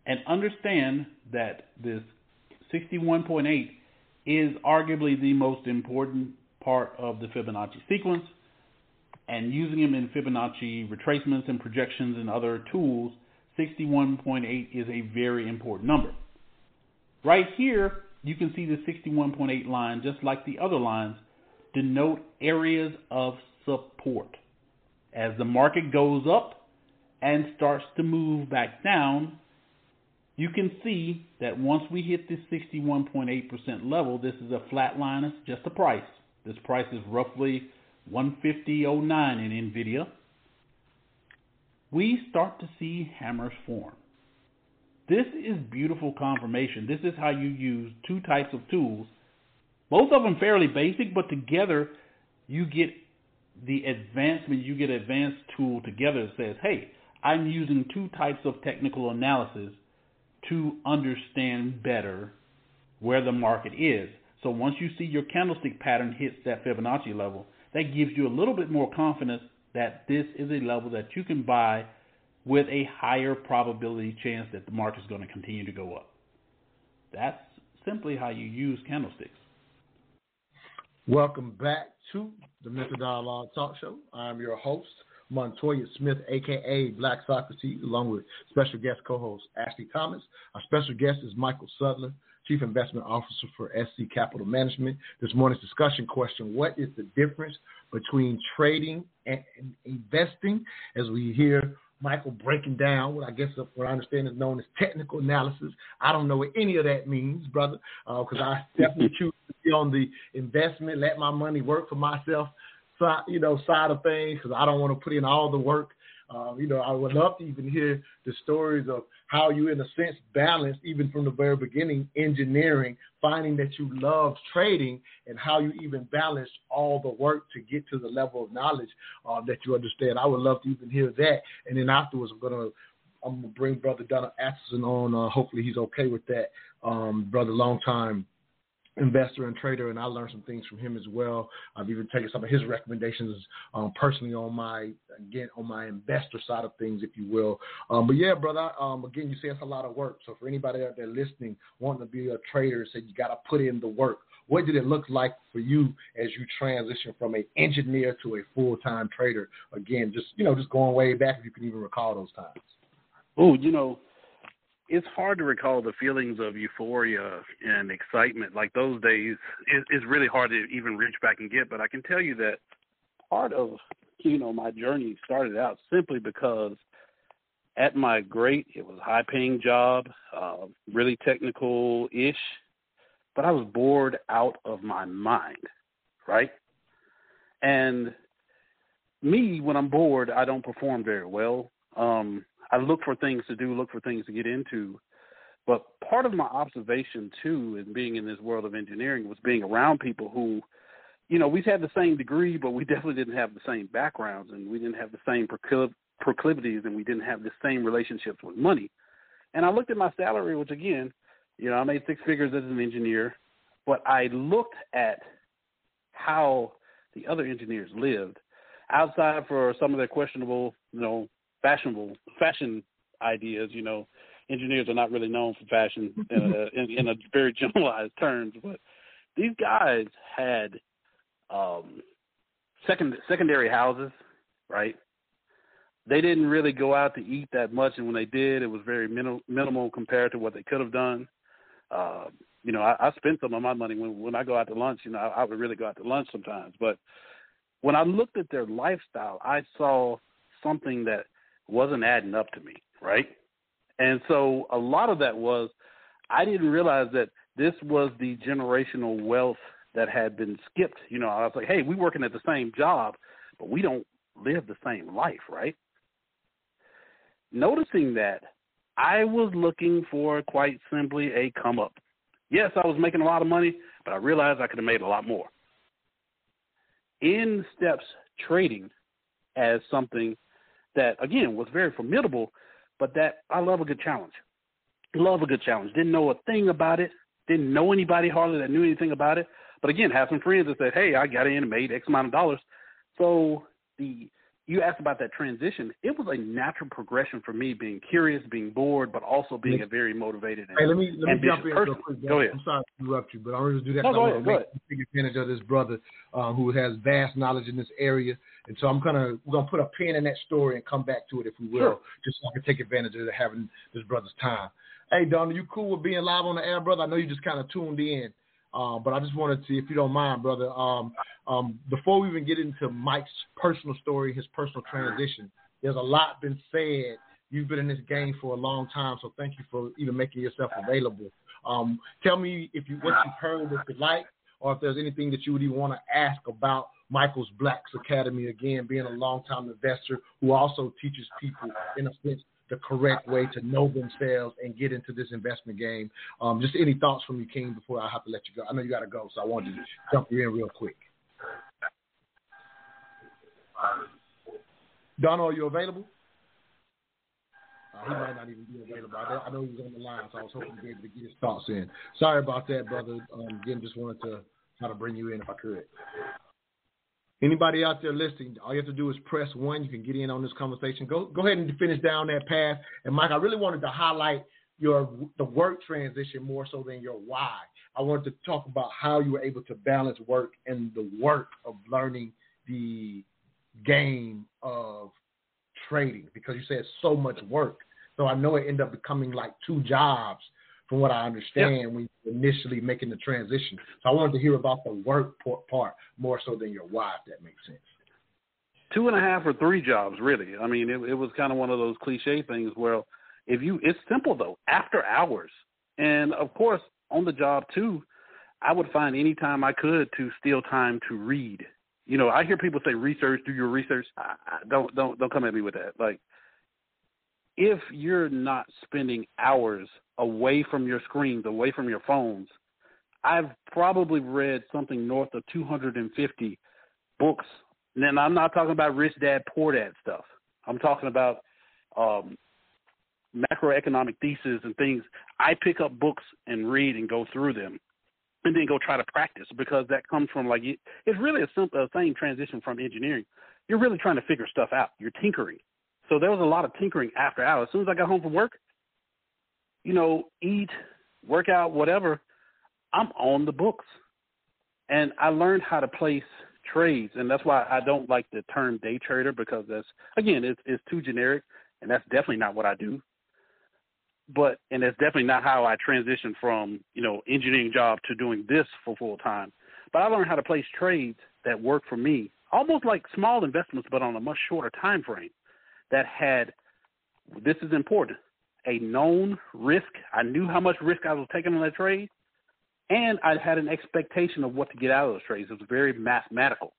And understand that this 61.8 is arguably the most important part of the Fibonacci sequence. And using them in Fibonacci retracements and projections and other tools, 61.8 is a very important number. Right here, you can see the 61.8 line, just like the other lines, denote areas of support. As the market goes up and starts to move back down, you can see that once we hit this 61.8% level, this is a flat line, it's just a price. This price is roughly 150.09 in NVIDIA. We start to see hammers form. This is beautiful confirmation. This is how you use two types of tools, both of them fairly basic, but together you get the advancement, you get an advanced tool together that says, hey, I'm using two types of technical analysis to understand better where the market is. So once you see your candlestick pattern hits that Fibonacci level, that gives you a little bit more confidence that this is a level that you can buy with a higher probability chance that the market is going to continue to go up. That's simply how you use candlesticks. Welcome back to the Mental Dialogue Talk Show. I'm your host, Montoya Smith, aka Black Socrates, along with special guest co-host Ashley Thomas. Our special guest is Michael Sudler, Chief Investment Officer for SC Capital Management. This morning's discussion question: What is the difference between trading and investing? As we hear Michael breaking down what I guess what I understand is known as technical analysis. I don't know what any of that means, brother, because uh, I definitely choose be on the investment, let my money work for myself side, you know, side of things because I don't want to put in all the work. Uh, you know, I would love to even hear the stories of how you, in a sense, balanced even from the very beginning, engineering, finding that you love trading, and how you even balanced all the work to get to the level of knowledge uh, that you understand. I would love to even hear that, and then afterwards, I'm gonna I'm gonna bring Brother Donald Atchison on. Uh, hopefully, he's okay with that. Um, brother, long time investor and trader, and I learned some things from him as well. I've even taken some of his recommendations um, personally on my again on my investor side of things, if you will. Um, but yeah, brother, um, again, you say it's a lot of work. So for anybody out there listening, wanting to be a trader, say you got to put in the work. What did it look like for you as you transition from an engineer to a full time trader? Again, just you know, just going way back, if you can even recall those times. Oh, you know, it's hard to recall the feelings of euphoria and excitement. Like those days it, it's really hard to even reach back and get but i can tell you that part of you know my journey started out simply because at my great it was a high paying job uh, really technical ish but i was bored out of my mind right? And me when i'm bored i don't perform very well. Um I look for things to do, look for things to get into. But part of my observation too, in being in this world of engineering, was being around people who, you know, we had the same degree, but we definitely didn't have the same backgrounds, and we didn't have the same proclivities, and we didn't have the same relationships with money. And I looked at my salary, which again, you know, I made six figures as an engineer, but I looked at how the other engineers lived outside for some of their questionable, you know, fashionable fashion ideas. You know, engineers are not really known for fashion in a, in, in a very generalized terms, but these guys had um, second secondary houses, right? They didn't really go out to eat that much, and when they did, it was very minimal, minimal compared to what they could have done. Uh, you know, I, I spent some of my money when when I go out to lunch. You know, I, I would really go out to lunch sometimes, but when I looked at their lifestyle, I saw something that wasn't adding up to me, right? And so a lot of that was I didn't realize that this was the generational wealth that had been skipped. You know, I was like, hey, we're working at the same job, but we don't live the same life, right? Noticing that, I was looking for quite simply a come up. Yes, I was making a lot of money, but I realized I could have made a lot more. In steps trading as something that again was very formidable, but that I love a good challenge. Love a good challenge. Didn't know a thing about it. Didn't know anybody hardly that knew anything about it. But again, have some friends that said, "Hey, I got in and made X amount of dollars." So the you asked about that transition. It was a natural progression for me, being curious, being bored, but also being a very motivated. And, hey, let me let me jump in person. real quick. Go ahead. I'm sorry to interrupt you, but I'm going to do that. No, go ahead, want go to take advantage of this brother uh, who has vast knowledge in this area, and so I'm gonna we're gonna put a pin in that story and come back to it if we will, Sure. just so I can take advantage of having this brother's time. Hey, Donald, you cool with being live on the air, brother? I know you just kind of tuned in. Uh, but I just wanted to, if you don't mind, brother, um, um, before we even get into Mike's personal story, his personal transition, there's a lot been said, You've been in this game for a long time, so thank you for even making yourself available. Um, tell me if you what you've heard that you like, or if there's anything that you would even want to ask about Michael's Blacks Academy. Again, being a long-time investor who also teaches people, in a sense, the correct way to know themselves and get into this investment game. Um, just any thoughts from you, King, before I have to let you go. I know you got to go, so I wanted to jump you in real quick. Donald, are you available? Uh, he might not even be available. I, know he was on the line, so I was hoping to be able to get his thoughts in. Sorry about that, brother. Um, again, just wanted to try to bring you in if I could. Anybody out there listening, all you have to do is press one. You can get in on this conversation. Go go ahead and finish down that path. And Mike, I really wanted to highlight your the work transition more so than your why. I wanted to talk about how you were able to balance work and the work of learning the game of trading because you said so much work. So I know it ended up becoming like two jobs from what I understand yep. when you're initially making the transition. So I wanted to hear about the work part more so than your why, if that makes sense. Two and a half or three jobs, really. I mean, it, it was kind of one of those cliche things where if you, it's simple though, after hours. And of course, on the job too, I would find any time I could to steal time to read. You know, I hear people say research, do your research. I, I, don't don't don't come at me with that. Like if you're not spending hours away from your screens, away from your phones, I've probably read something north of 250 books. And I'm not talking about rich dad, poor dad stuff. I'm talking about um, macroeconomic theses and things. I pick up books and read and go through them and then go try to practice because that comes from like it's really a simple a same transition from engineering. You're really trying to figure stuff out. You're tinkering. So there was a lot of tinkering after hours. As soon as I got home from work, you know, eat, work out, whatever, I'm on the books. And I learned how to place trades, and that's why I don't like the term day trader because that's again, it's it's too generic, and that's definitely not what I do. But and that's definitely not how I transitioned from you know engineering job to doing this for full time. But I learned how to place trades that work for me, almost like small investments, but on a much shorter time frame that had this is important a known risk. I knew how much risk I was taking on that trade, and I had an expectation of what to get out of those trades. It was very mathematical.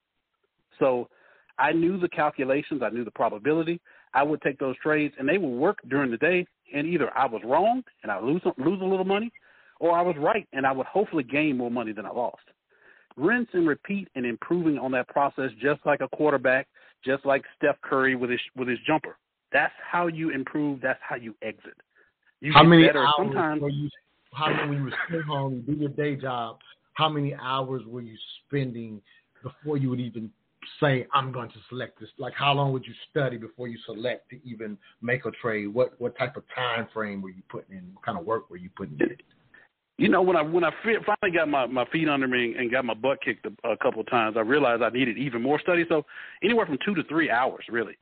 So I knew the calculations, I knew the probability. I would take those trades, and they would work during the day. And either I was wrong and I lose lose a little money, or I was right and I would hopefully gain more money than I lost. Rinse and repeat and improving on that process, just like a quarterback just like Steph Curry with his with his jumper. That's how you improve. That's how you exit. You how many hours Sometimes, were you? How many when you were home, do your day job? How many hours were you spending before you would even say, "I'm going to select this"? Like, how long would you study before you select to even make a trade? What what type of time frame were you putting in? What kind of work were you putting in? you know, when I when I finally got my my feet under me and got my butt kicked a, a couple of times, I realized I needed even more study. So anywhere from two to three hours, really.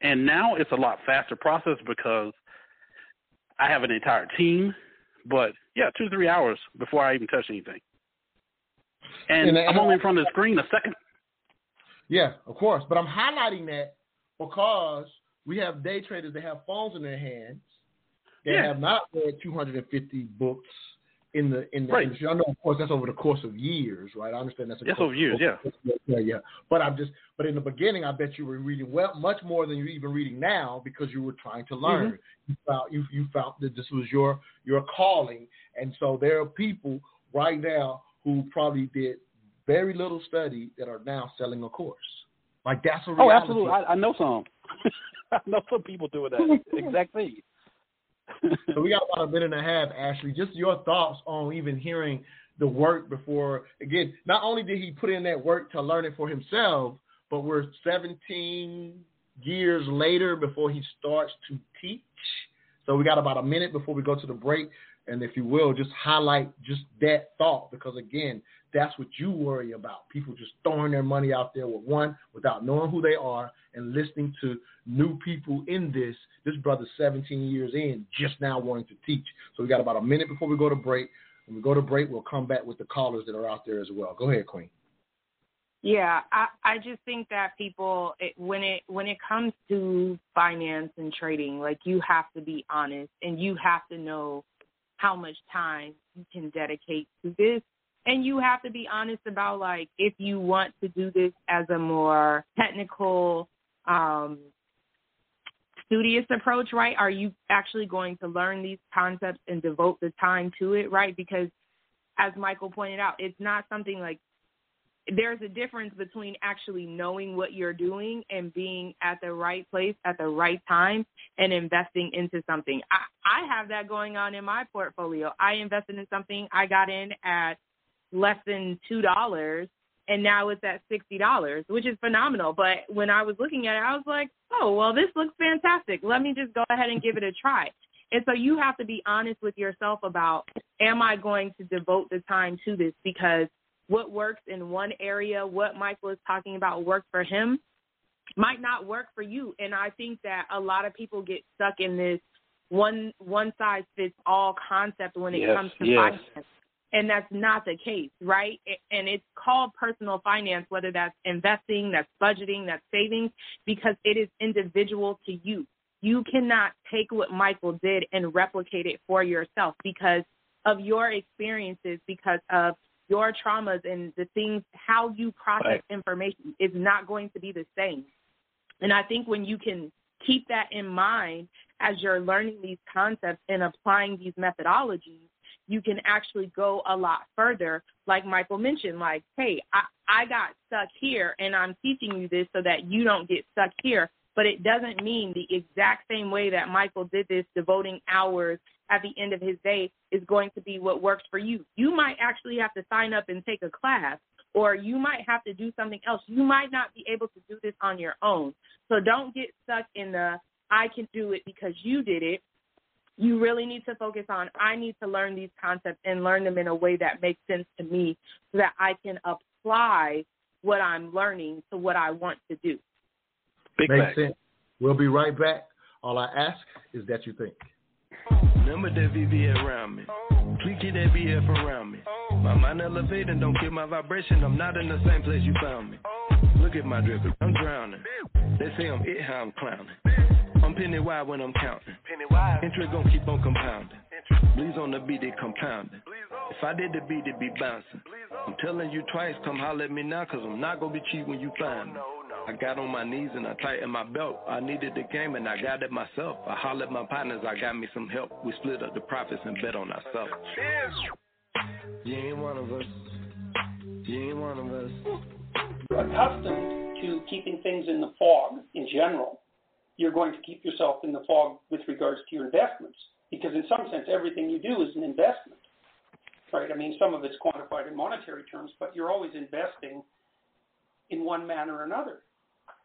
And now it's a lot faster process because I have an entire team. But yeah, two three hours before I even touch anything. And, and I'm only in front of the screen a second. Yeah, of course. But I'm highlighting that because we have day traders that have phones in their hands. They yeah. have not read 250 books in the in the right. industry. I know, of course, that's over the course of years, right? I understand that's a yes, over years, yeah, yeah, yeah. But I'm just, but in the beginning, I bet you were reading well much more than you're even reading now because you were trying to learn. Mm-hmm. You found you you found that this was your your calling, and so there are people right now who probably did very little study that are now selling a course. Like that's a reality. Oh, absolutely. I, I know some. I know some people doing that exact thing so we got about a minute and a half, Ashley. Just your thoughts on even hearing the work before. Again, not only did he put in that work to learn it for himself, but we're 17 years later before he starts to teach. So we got about a minute before we go to the break. And if you will, just highlight just that thought because again, that's what you worry about. People just throwing their money out there with one without knowing who they are and listening to new people in this. This brother's 17 years in, just now wanting to teach. So we got about a minute before we go to break. When we go to break, we'll come back with the callers that are out there as well. Go ahead, Queen. Yeah, I I just think that people it, when it when it comes to finance and trading, like you have to be honest and you have to know how much time you can dedicate to this and you have to be honest about like if you want to do this as a more technical um studious approach, right? Are you actually going to learn these concepts and devote the time to it, right? Because as Michael pointed out, it's not something like there's a difference between actually knowing what you're doing and being at the right place at the right time and investing into something. I, I have that going on in my portfolio. I invested in something I got in at less than two dollars and now it's at sixty dollars, which is phenomenal. But when I was looking at it, I was like, oh well, this looks fantastic. Let me just go ahead and give it a try. And so you have to be honest with yourself about, am I going to devote the time to this? Because what works in one area, what Michael is talking about works for him, might not work for you. And I think that a lot of people get stuck in this one one size fits all concept when it Yes, comes to yes. finance. And that's not the case, right? And it's called personal finance, whether that's investing, that's budgeting, that's savings, because it is individual to you. You cannot take what Michael did and replicate it for yourself because of your experiences, because of your traumas and the things, how you process Right. information is not going to be the same. And I think when you can keep that in mind as you're learning these concepts and applying these methodologies, you can actually go a lot further. Like Michael mentioned, like, hey, I, I got stuck here and I'm teaching you this so that you don't get stuck here. But it doesn't mean the exact same way that Michael did this, devoting hours at the end of his day, is going to be what works for you. You might actually have to sign up and take a class, or you might have to do something else. You might not be able to do this on your own. So don't get stuck in the I can do it because you did it. You really need to focus on I need to learn these concepts and learn them in a way that makes sense to me so that I can apply what I'm learning to what I want to do. Big Makes fact. sense. We'll be right back. All I ask is that you think. Remember that VVS around me. Please keep that BF around me. My mind elevating, don't kill my vibration. I'm not in the same place you found me. Look at my drip, I'm drowning. They say I'm it, how I'm clowning. I'm penny wide when I'm counting. Interest gon' keep on compounding. Bleeds on the beat, it compounding. If I did the beat, it be bouncing. I'm telling you twice, come holler at me now, cause I'm not gonna be cheap when you find me. I got on my knees and I tightened my belt. I needed the game and I got it myself. I hollered at my partners, I got me some help. We split up the profits and bet on ourselves. You ain't one of us. You ain't one of us. accustomed to keeping things in the fog in general, you're going to keep yourself in the fog with regards to your investments. Because in some sense, everything you do is an investment, right? I mean, some of it's quantified in monetary terms, but you're always investing in one manner or another.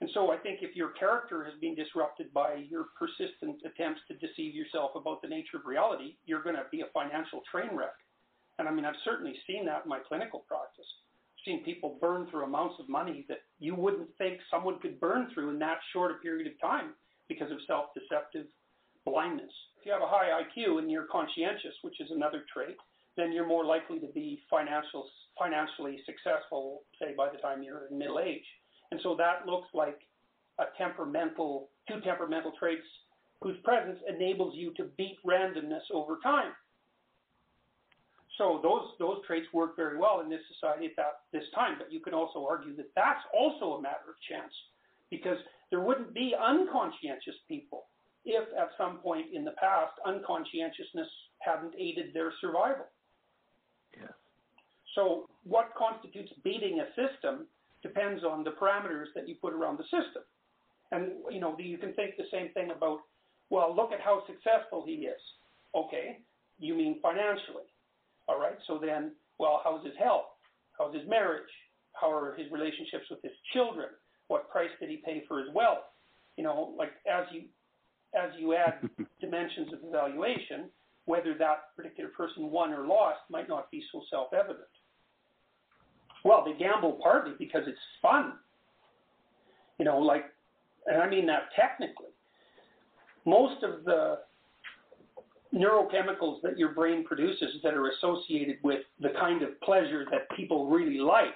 And so I think if your character has been disrupted by your persistent attempts to deceive yourself about the nature of reality, you're going to be a financial train wreck. And I mean, I've certainly seen that in my clinical practice. I've seen people burn through amounts of money that you wouldn't think someone could burn through in that short a period of time because of self-deceptive blindness. If you have a high IQ and you're conscientious, which is another trait, then you're more likely to be financial, financially successful, say, by the time you're in middle age. And so that looks like a temperamental, two temperamental traits whose presence enables you to beat randomness over time. So those those traits work very well in this society at that this time. But you can also argue that that's also a matter of chance, because there wouldn't be unconscientious people if at some point in the past unconscientiousness hadn't aided their survival. So what constitutes beating a system depends on the parameters that you put around the system. And you know, you can think the same thing about, well, look at how successful he is. Okay, you mean financially. All right, so then, well, how's his health? How's his marriage? How are his relationships with his children? What price did he pay for his wealth? You know, like as you as you add dimensions of evaluation, whether that particular person won or lost might not be so self-evident. Well, they gamble partly because it's fun. You know, like, and I mean that technically. Most of the neurochemicals that your brain produces that are associated with the kind of pleasure that people really like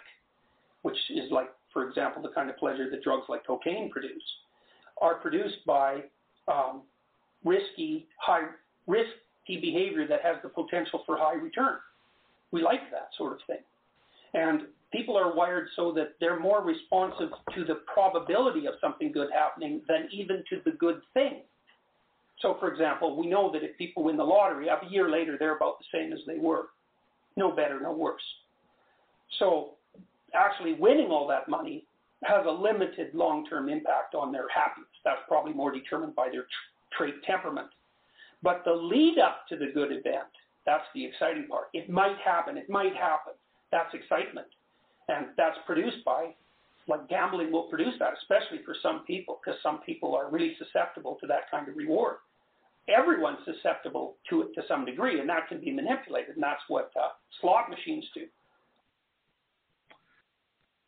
which is like, for example, the kind of pleasure that drugs like cocaine produce, are produced by um, risky, high risky behavior that has the potential for high return. We like that sort of thing. And people are wired so that they're more responsive to the probability of something good happening than even to the good thing. So, for example, we know that if people win the lottery, a year later they're about the same as they were. No better, no worse. So, actually winning all that money has a limited long term impact on their happiness. That's probably more determined by their trait temperament. But the lead up to the good event, that's the exciting part. It might happen, it might happen. That's excitement. And that's produced by, like gambling will produce that, especially for some people, because some people are really susceptible to that kind of reward. Everyone's susceptible to it to some degree, and that can be manipulated, and that's what uh, slot machines do.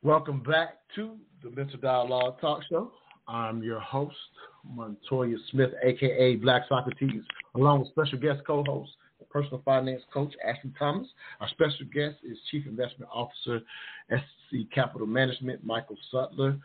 Welcome back to the Mental Dialogue Talk Show. I'm your host, Montoya Smith, aka Black Socrates, along with special guest co-host, personal finance coach Ashley Thomas. Our special guest is Chief Investment Officer, SC Capital Management, Michael Sudler.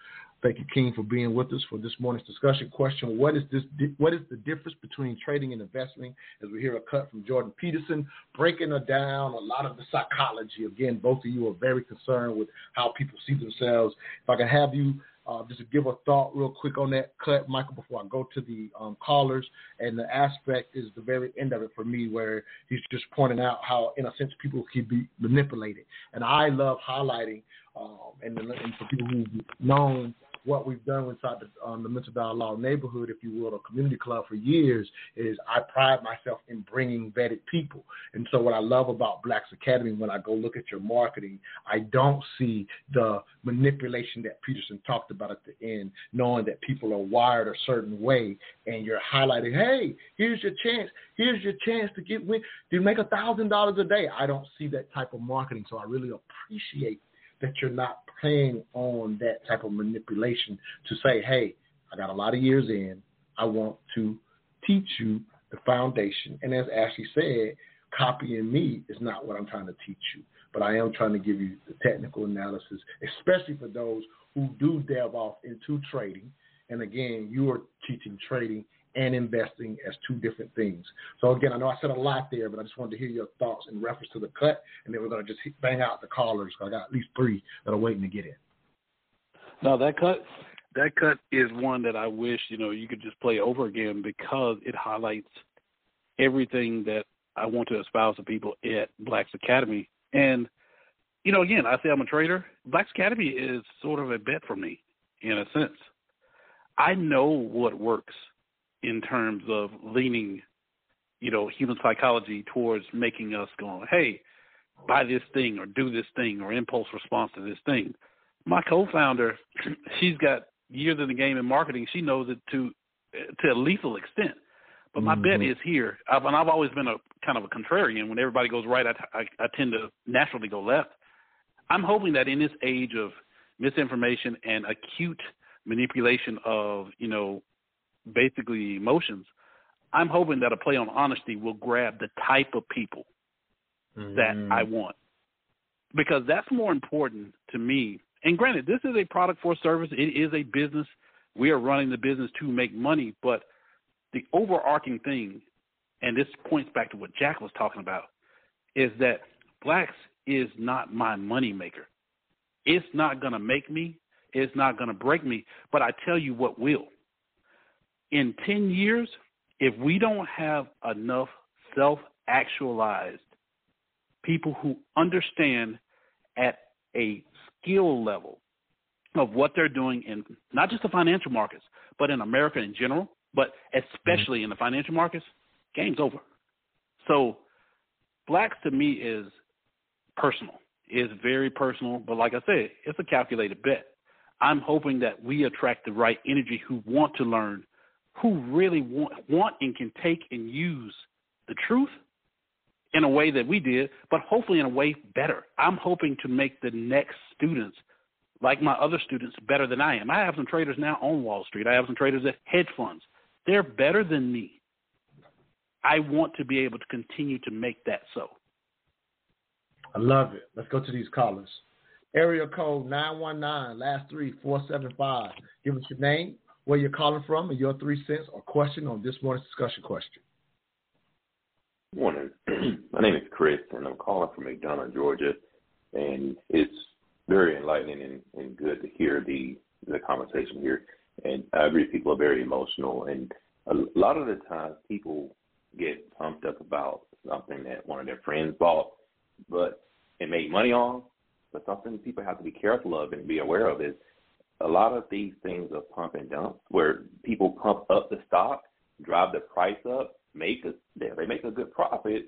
Thank you, King, for being with us for this morning's discussion. Question: What is this? What is the difference between trading and investing? As we hear a cut from Jordan Peterson, breaking it down a lot of the psychology. Again, both of you are very concerned with how people see themselves. If I can have you uh, just give a thought real quick on that cut, Michael, before I go to the um, callers. And the aspect is the very end of it for me, where he's just pointing out how, in a sense, people can be manipulated. And I love highlighting, um, and, and for people who've known what we've done inside the, um, the mental dialogue neighborhood, if you will, or community club for years, is I pride myself in bringing vetted people. And so, what I love about Blacks Academy, when I go look at your marketing, I don't see the manipulation that Peterson talked about at the end, knowing that people are wired a certain way, and you're highlighting, hey, here's your chance, here's your chance to get win, to make a thousand dollars a day. I don't see that type of marketing, so I really appreciate that you're not playing on that type of manipulation to say, hey, I got a lot of years in. I want to teach you the foundation. And as Ashley said, copying me is not what I'm trying to teach you, but I am trying to give you the technical analysis, especially for those who do delve off into trading. And again, you are teaching trading and investing as two different things. So again, I know I said a lot there, but I just wanted to hear your thoughts in reference to the cut, and then we're going to just bang out the callers. I got at least three that are waiting to get in. No, that cut, that cut is one that I wish you know you could just play over again because it highlights everything that I want to espouse to people at Blacks Academy. And you know, again, I say I'm a trader. Blacks Academy is sort of a bet for me in a sense. I know what works in terms of leaning, you know, human psychology towards making us go, hey, buy this thing or do this thing or impulse response to this thing. My co-founder, she's got years in the game in marketing. She knows it to to a lethal extent. But my mm-hmm. bet is here, I've, and I've always been a kind of a contrarian. When everybody goes right, I, I, I tend to naturally go left. I'm hoping that in this age of misinformation and acute manipulation of you know basically emotions. I'm hoping that a play on honesty will grab the type of people mm. that I mm. want because that's more important to me. And granted, this is a product for service. It is a business. We are running the business to make money, but the overarching thing, and this points back to what Jack was talking about, is that blacks is not my money maker. It's not going to make me. It's not going to break me. But I tell you what will in 10 years, if we don't have enough self actualized people who understand at a skill level of what they're doing in not just the financial markets, but in America in general, but especially in the financial markets, game's over. So, blacks to me is personal, is very personal, but like I said, it's a calculated bet. I'm hoping that we attract the right energy who want to learn who really want, want and can take and use the truth in a way that we did, but hopefully in a way better. I'm hoping to make the next students, like my other students, better than I am. I have some traders now on Wall Street. I have some traders at hedge funds. They're better than me. I want to be able to continue to make that so. I love it. Let's go to these callers. Area code 919, last three, 475. Give us your name, where you're calling from, and your three cents or question on this morning's discussion question. Morning. My name is Chris, and I'm calling from McDonough, Georgia. And it's very enlightening and, and good to hear the the conversation here. And I agree, people are very emotional, and a lot of the times people get pumped up about something that one of their friends bought, but and made money on. But something people have to be careful of and be aware of is a lot of these things are pump and dump, where people pump up the stock, drive the price up, make a they make a good profit,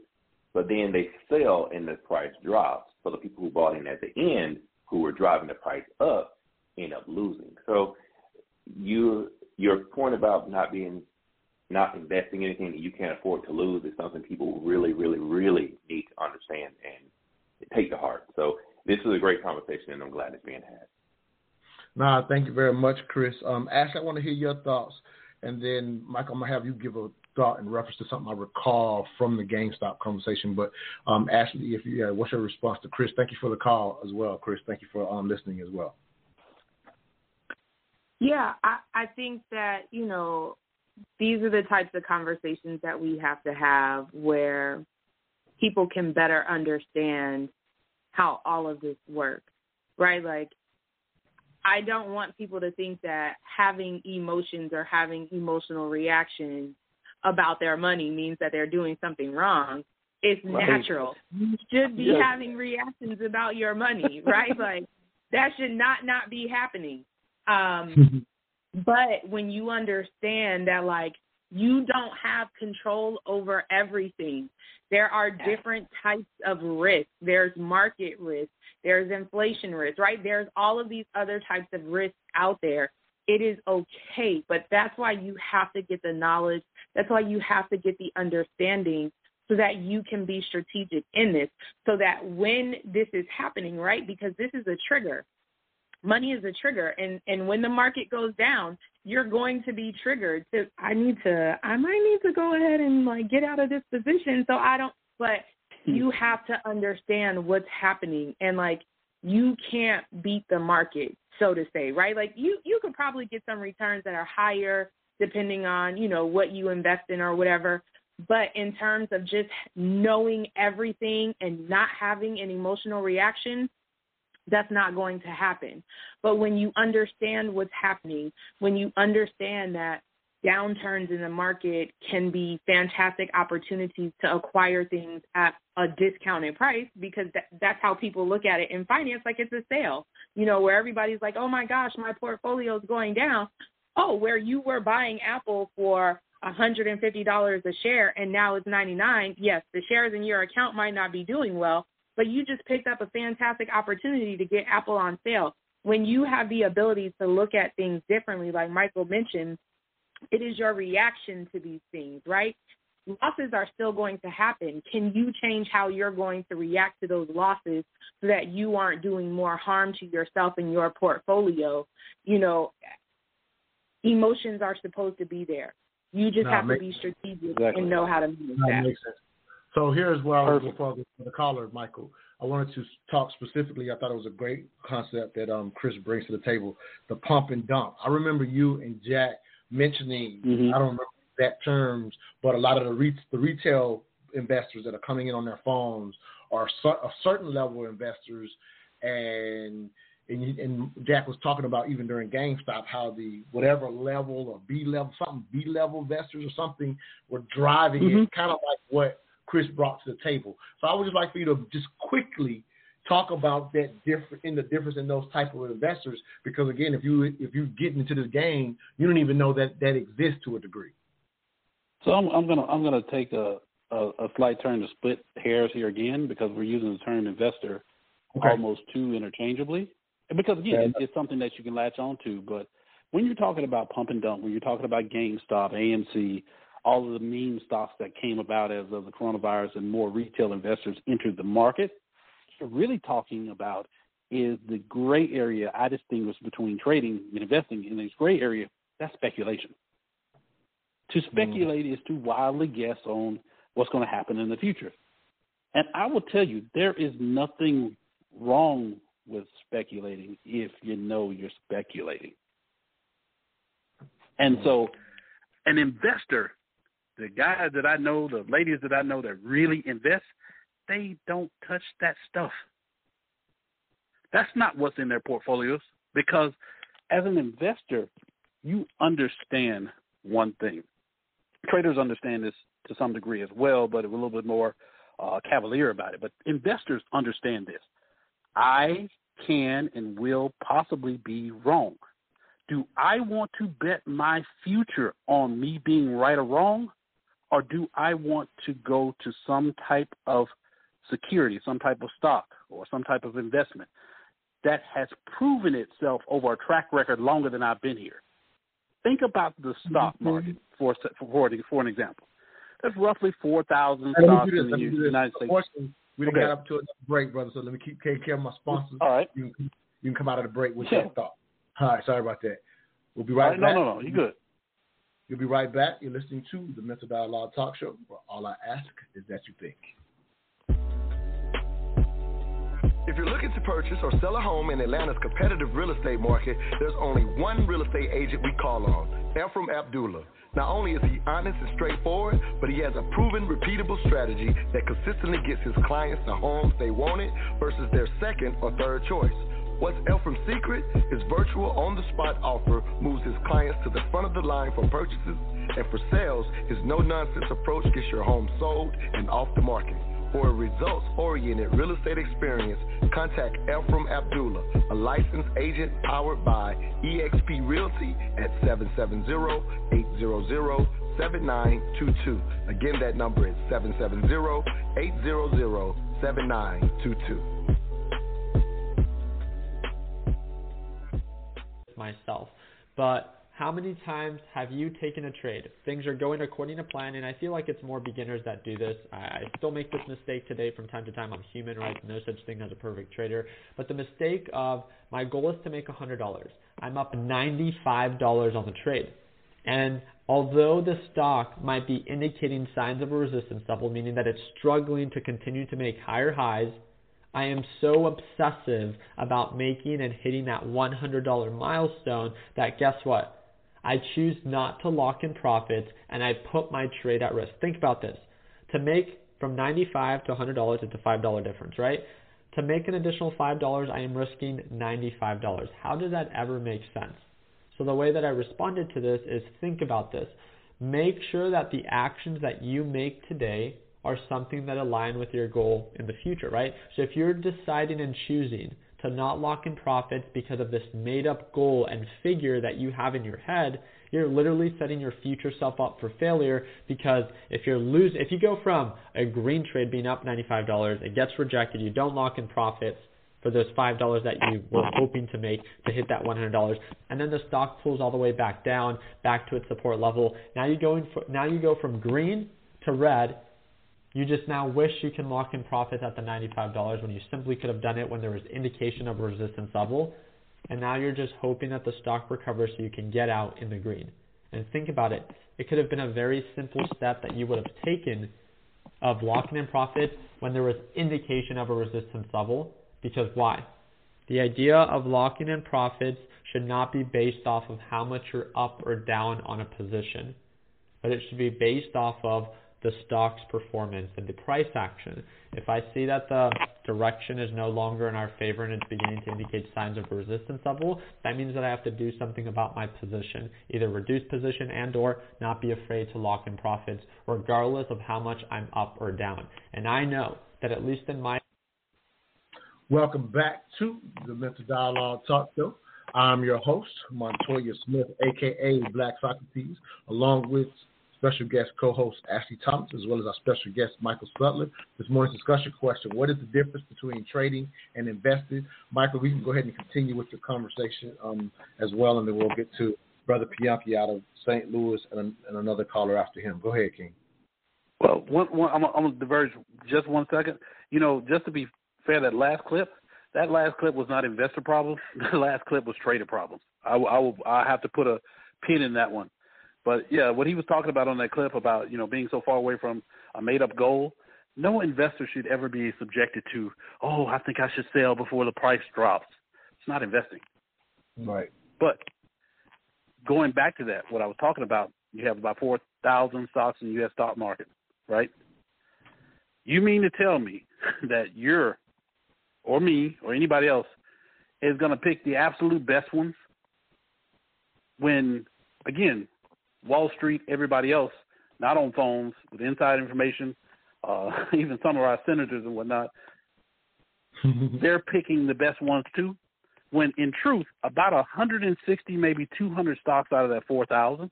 but then they sell and the price drops. So the people who bought in at the end, who were driving the price up, end up losing. So you your point about not being not investing anything that you can't afford to lose is something people really, really, really need to understand and take to heart. So this is a great conversation, and I'm glad it's being had. Nah, thank you very much, Chris. Um, Ashley, I want to hear your thoughts, and then Michael, I'm gonna have you give a thought in reference to something I recall from the GameStop conversation. But um, Ashley, if you, uh, what's your response to Chris? Thank you for the call as well, Chris. Thank you for um, listening as well. Yeah, I, I think that you know these are the types of conversations that we have to have where people can better understand how all of this works, right? Like, I don't want people to think that having emotions or having emotional reactions about their money means that they're doing something wrong. It's right. natural. You should be yes. having reactions about your money, right? like that should not not be happening. Um but when you understand that like you don't have control over everything. There are different types of risk. There's market risk, there's inflation risk, right? There's all of these other types of risks out there it is okay. But that's why you have to get the knowledge. That's why you have to get the understanding so that you can be strategic in this. So that when this is happening, right? Because this is a trigger. Money is a trigger. And, and when the market goes down, you're going to be triggered to I need to I might need to go ahead and like get out of this position so I don't but. You mm-hmm. have to understand what's happening and like you can't beat the market so to say, right? Like you you could probably get some returns that are higher depending on, you know, what you invest in or whatever. But in terms of just knowing everything and not having an emotional reaction, that's not going to happen. But when you understand what's happening, when you understand that downturns in the market can be fantastic opportunities to acquire things at a discounted price because that, that's how people look at it in finance like it's a sale you know where everybody's like oh my gosh my portfolio is going down. Oh where you were buying apple for $150 a share and now it's 99 yes the shares in your account might not be doing well but you just picked up a fantastic opportunity to get apple on sale. When you have the ability to look at things differently like michael mentioned it is your reaction to these things, right? Losses are still going to happen. Can you change how you're going to react to those losses so that you aren't doing more harm to yourself and your portfolio? You know, emotions are supposed to be there. You just no, have to be strategic exactly. and know how to manage no, that. Makes sense. So here's where I was before the caller, Michael. I wanted to talk specifically. I thought it was a great concept that um, Chris brings to the table, the pump and dump. I remember you and Jack mentioning, mm-hmm. I don't remember that terms, but a lot of the, re- the retail investors that are coming in on their phones are a certain level of investors and and, and Jack was talking about even during GameStop how the whatever level or B level something B level investors or something were driving mm-hmm. it, kind of like what Chris brought to the table. So I would just like for you to just quickly talk about that different in the difference in those type of investors because again if you if you get into this game you don't even know that that exists to a degree so i'm, I'm gonna i'm gonna take a, a, a slight turn to split hairs here again because we're using the term investor okay. almost too interchangeably because again it's, it's something that you can latch on to but when you're talking about pump and dump when you're talking about gamestop amc all of the meme stocks that came about as of the coronavirus and more retail investors entered the market really talking about is the gray area I distinguish between trading and investing. In this gray area, that's speculation. To hmm. speculate mm. is to wildly guess on what's going to happen in the future. And I will tell you, there is nothing wrong with speculating if you know you're speculating. And so, an investor, the guys that I know, the ladies that I know that really invest, they don't touch that stuff. That's not what's in their portfolios because as an investor, you understand one thing. Traders understand this to some degree as well, but a little bit more uh, cavalier about it. But investors understand this. I can and will possibly be wrong. Do I want to bet my future on me being right or wrong? Or do I want to go to some type of security, some type of stock, or some type of investment that has proven itself over a track record longer than I've been here? Think about the stock Mm-hmm. market for for for an example. There's roughly four thousand stocks in the United States. We done Okay. got up to another break, brother. So let me keep taking care of my sponsors. All right. You can, you can come out of the break with Yeah. that thought. All right. Sorry about that. We'll be right right, back. no, no, no, you good. You'll be right back. You're listening to the Mental Dialogue Talk Show. Where all I ask is that you think. If you're looking to purchase or sell a home in Atlanta's competitive real estate market, there's only one real estate agent we call on, Ephraim Abdullah. Not only is he honest and straightforward, but he has a proven, repeatable strategy that consistently gets his clients the homes they wanted versus their second or third choice. What's Ephraim's secret? His virtual on-the-spot offer moves his clients to the front of the line for purchases, and for sales, his no-nonsense approach gets your home sold and off the market. For a results-oriented real estate experience, contact Ephraim Abdullah, a licensed agent powered by eXp Realty at 770-800-7922. Again, that number is 770-800-7922. myself. But how many times have you taken a trade? Things are going according to plan, and I feel like it's more beginners that do this. I, still make this mistake today from time to time. I'm human, right? No such thing as a perfect trader. But the mistake of my goal is to make $100. I'm up $95 on the trade. And although the stock might be indicating signs of a resistance level, meaning that it's struggling to continue to make higher highs, I am so obsessive about making and hitting that $100 milestone that guess what? I choose not to lock in profits and I put my trade at risk. Think about this. To make from 95 to $100, it's a $5 difference, right? To make an additional $5, I am risking $95. How does that ever make sense? So the way that I responded to this is think about this. Make sure that the actions that you make today are something that align with your goal in the future, right? So if you're deciding and choosing to not lock in profits because of this made up goal and figure that you have in your head, you're literally setting your future self up for failure because if you're lose if you go from a green trade being up $95, it gets rejected, you don't lock in profits for those $5 that you were hoping to make to hit that $100 and then the stock pulls all the way back down back to its support level. Now you go in for, now you go from green to red you just now wish you can lock in profits at the $95 when you simply could have done it when there was indication of a resistance level. And now you're just hoping that the stock recovers so you can get out in the green. And think about it. It could have been a very simple step that you would have taken of locking in profits when there was indication of a resistance level. Because why? The idea of locking in profits should not be based off of how much you're up or down on a position, but it should be based off of the stock's performance and the price action. If I see that the direction is no longer in our favor and it's beginning to indicate signs of resistance level, that means that I have to do something about my position, either reduce position and or not be afraid to lock in profits regardless of how much I'm up or down. And I know that at least in my Welcome back to the Mental Dialogue Talk Show. I'm your host, Montoya Smith, aka Black Socrates, along with special guest co-host Ashley Thomas, as well as our special guest Michael Sudler. This morning's discussion question: What is the difference between trading and investing? Michael, we can go ahead and continue with the conversation um, as well, and then we'll get to Brother Pianki out of St. Louis and, and another caller after him. Go ahead, King. Well, one, one, I'm, I'm going to diverge just one second. You know, just to be fair, that last clip, that last clip was not investor problems. The last clip was trader problems. I, I will, I have to put a pin in that one. But yeah, what he was talking about on that clip about you know being so far away from a made up goal, no investor should ever be subjected to, oh, I think I should sell before the price drops. It's not investing. Right. But going back to that, what I was talking about, you have about 4,000 stocks in the U.S. stock market, right? You mean to tell me that you're, or me, or anybody else, is going to pick the absolute best ones when, again, Wall Street, everybody else, not on phones, with inside information, uh, even some of our senators and whatnot, they're picking the best ones too. When in truth, about 160, maybe 200 stocks out of that 4,000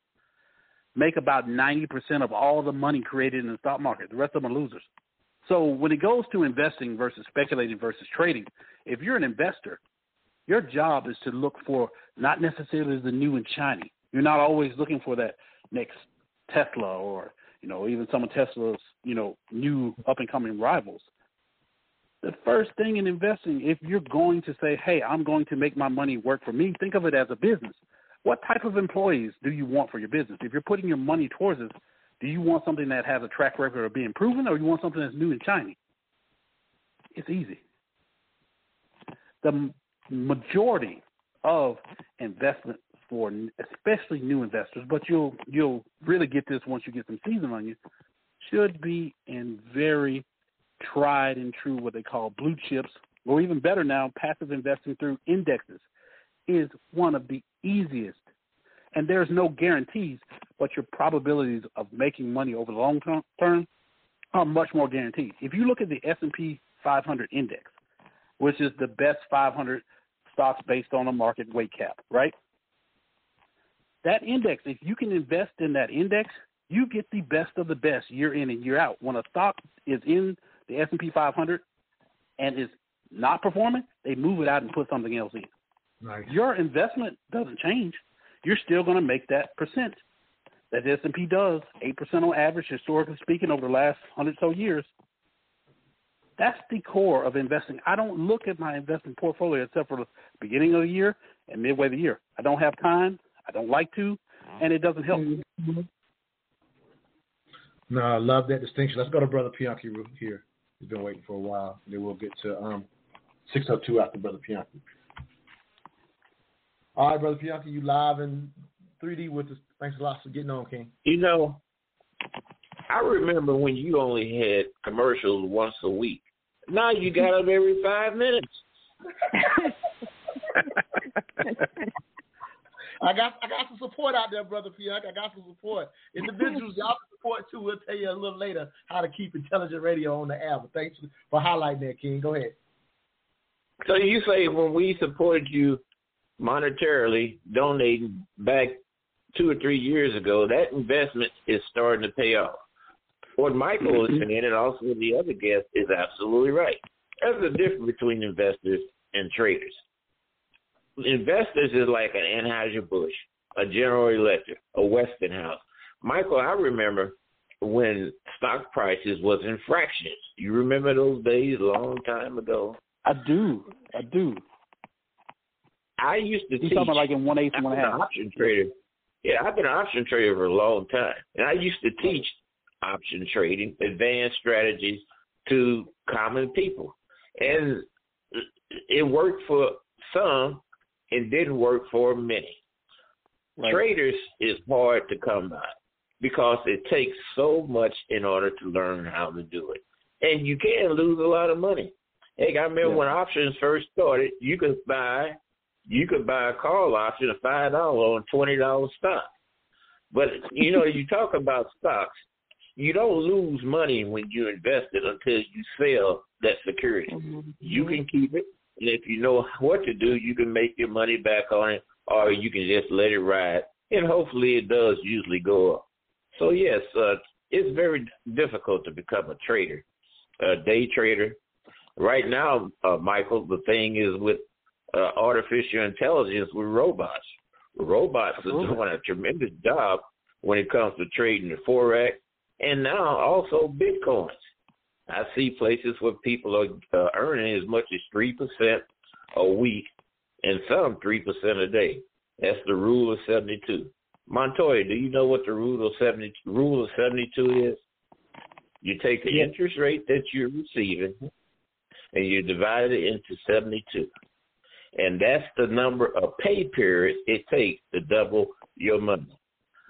make about 90% of all the money created in the stock market. The rest of them are losers. So when it goes to investing versus speculating versus trading, if you're an investor, your job is to look for not necessarily the new and shiny. You're not always looking for that next Tesla or you know even some of Tesla's you know new up and coming rivals. The first thing in investing, if you're going to say, "Hey, I'm going to make my money work for me," think of it as a business. What type of employees do you want for your business? If you're putting your money towards it, do you want something that has a track record of being proven, or you want something that's new and shiny? It's easy. The majority of investment for especially new investors, but you'll you'll really get this once you get some season on you, should be in very tried and true what they call blue chips, or even better now, passive investing through indexes is one of the easiest. And there's no guarantees, but your probabilities of making money over the long term are much more guaranteed. If you look at the S&P 500 index, which is the best 500 stocks based on a market weight cap, right? That index, if you can invest in that index, you get the best of the best year in and year out. When a stock is in the S&P 500 and is not performing, they move it out and put something else in. Right. Your investment doesn't change. You're still going to make that percent that S&P does, 8% on average, historically speaking, over the last 100 so years. That's the core of investing. I don't look at my investment portfolio except for the beginning of the year and midway of the year. I don't have time. I don't like to, and it doesn't help. No, I love that distinction. Let's go to Brother Pianki here. He's been waiting for a while. Then we'll get to um, 602 after Brother Pianki. All right, Brother Pianki, you live in 3D with us. Thanks a lot for getting on, King. You know, I remember when you only had commercials once a week. Now you got them every five minutes. I got I got some support out there, brother Pianki. I got some support. Individuals, y'all support too. We'll tell you a little later how to keep intelligent radio on the air. But thanks for highlighting that, King. Go ahead. So you say when we supported you monetarily, donating back two or three years ago, that investment is starting to pay off. What Michael is mm-hmm. saying, and also the other guest, is absolutely right. There's a difference between investors and traders. Investors is like an Anheuser-Busch, a General Electric, a Westinghouse. Michael, I remember when stock prices was in fractions. You remember those days a long time ago? I do. I do. I used to He's teach. talking about like in one eighth, one half. an option trader. Yeah, I've been an option trader for a long time, and I used to teach option trading, advanced strategies to common people, and it worked for some, and didn't work for many. Right. Traders is hard to come by because it takes so much in order to learn how to do it, and you can lose a lot of money. Heck, I remember Yeah. when options first started, you could buy you could buy a call option of five dollars on twenty dollars stock. But you know, you talk about stocks, you don't lose money when you invest it until you sell that security. Mm-hmm. You can keep it, and if you know what to do, you can make your money back on it, or you can just let it ride, and hopefully it does usually go up. So yes, uh, it's very difficult to become a trader, a day trader. Right now, uh, Michael, the thing is with uh, artificial intelligence with robots. Robots are doing a tremendous job when it comes to trading the forex and now also bitcoins. I see places where people are uh, earning as much as three percent a week, and some three percent a day. That's the rule of seventy-two. Montoya, do you know what the rule of seventy rule of seventy-two is? You take the interest rate that you're receiving and you divide it into 72. And that's the number of pay periods it takes to double your money.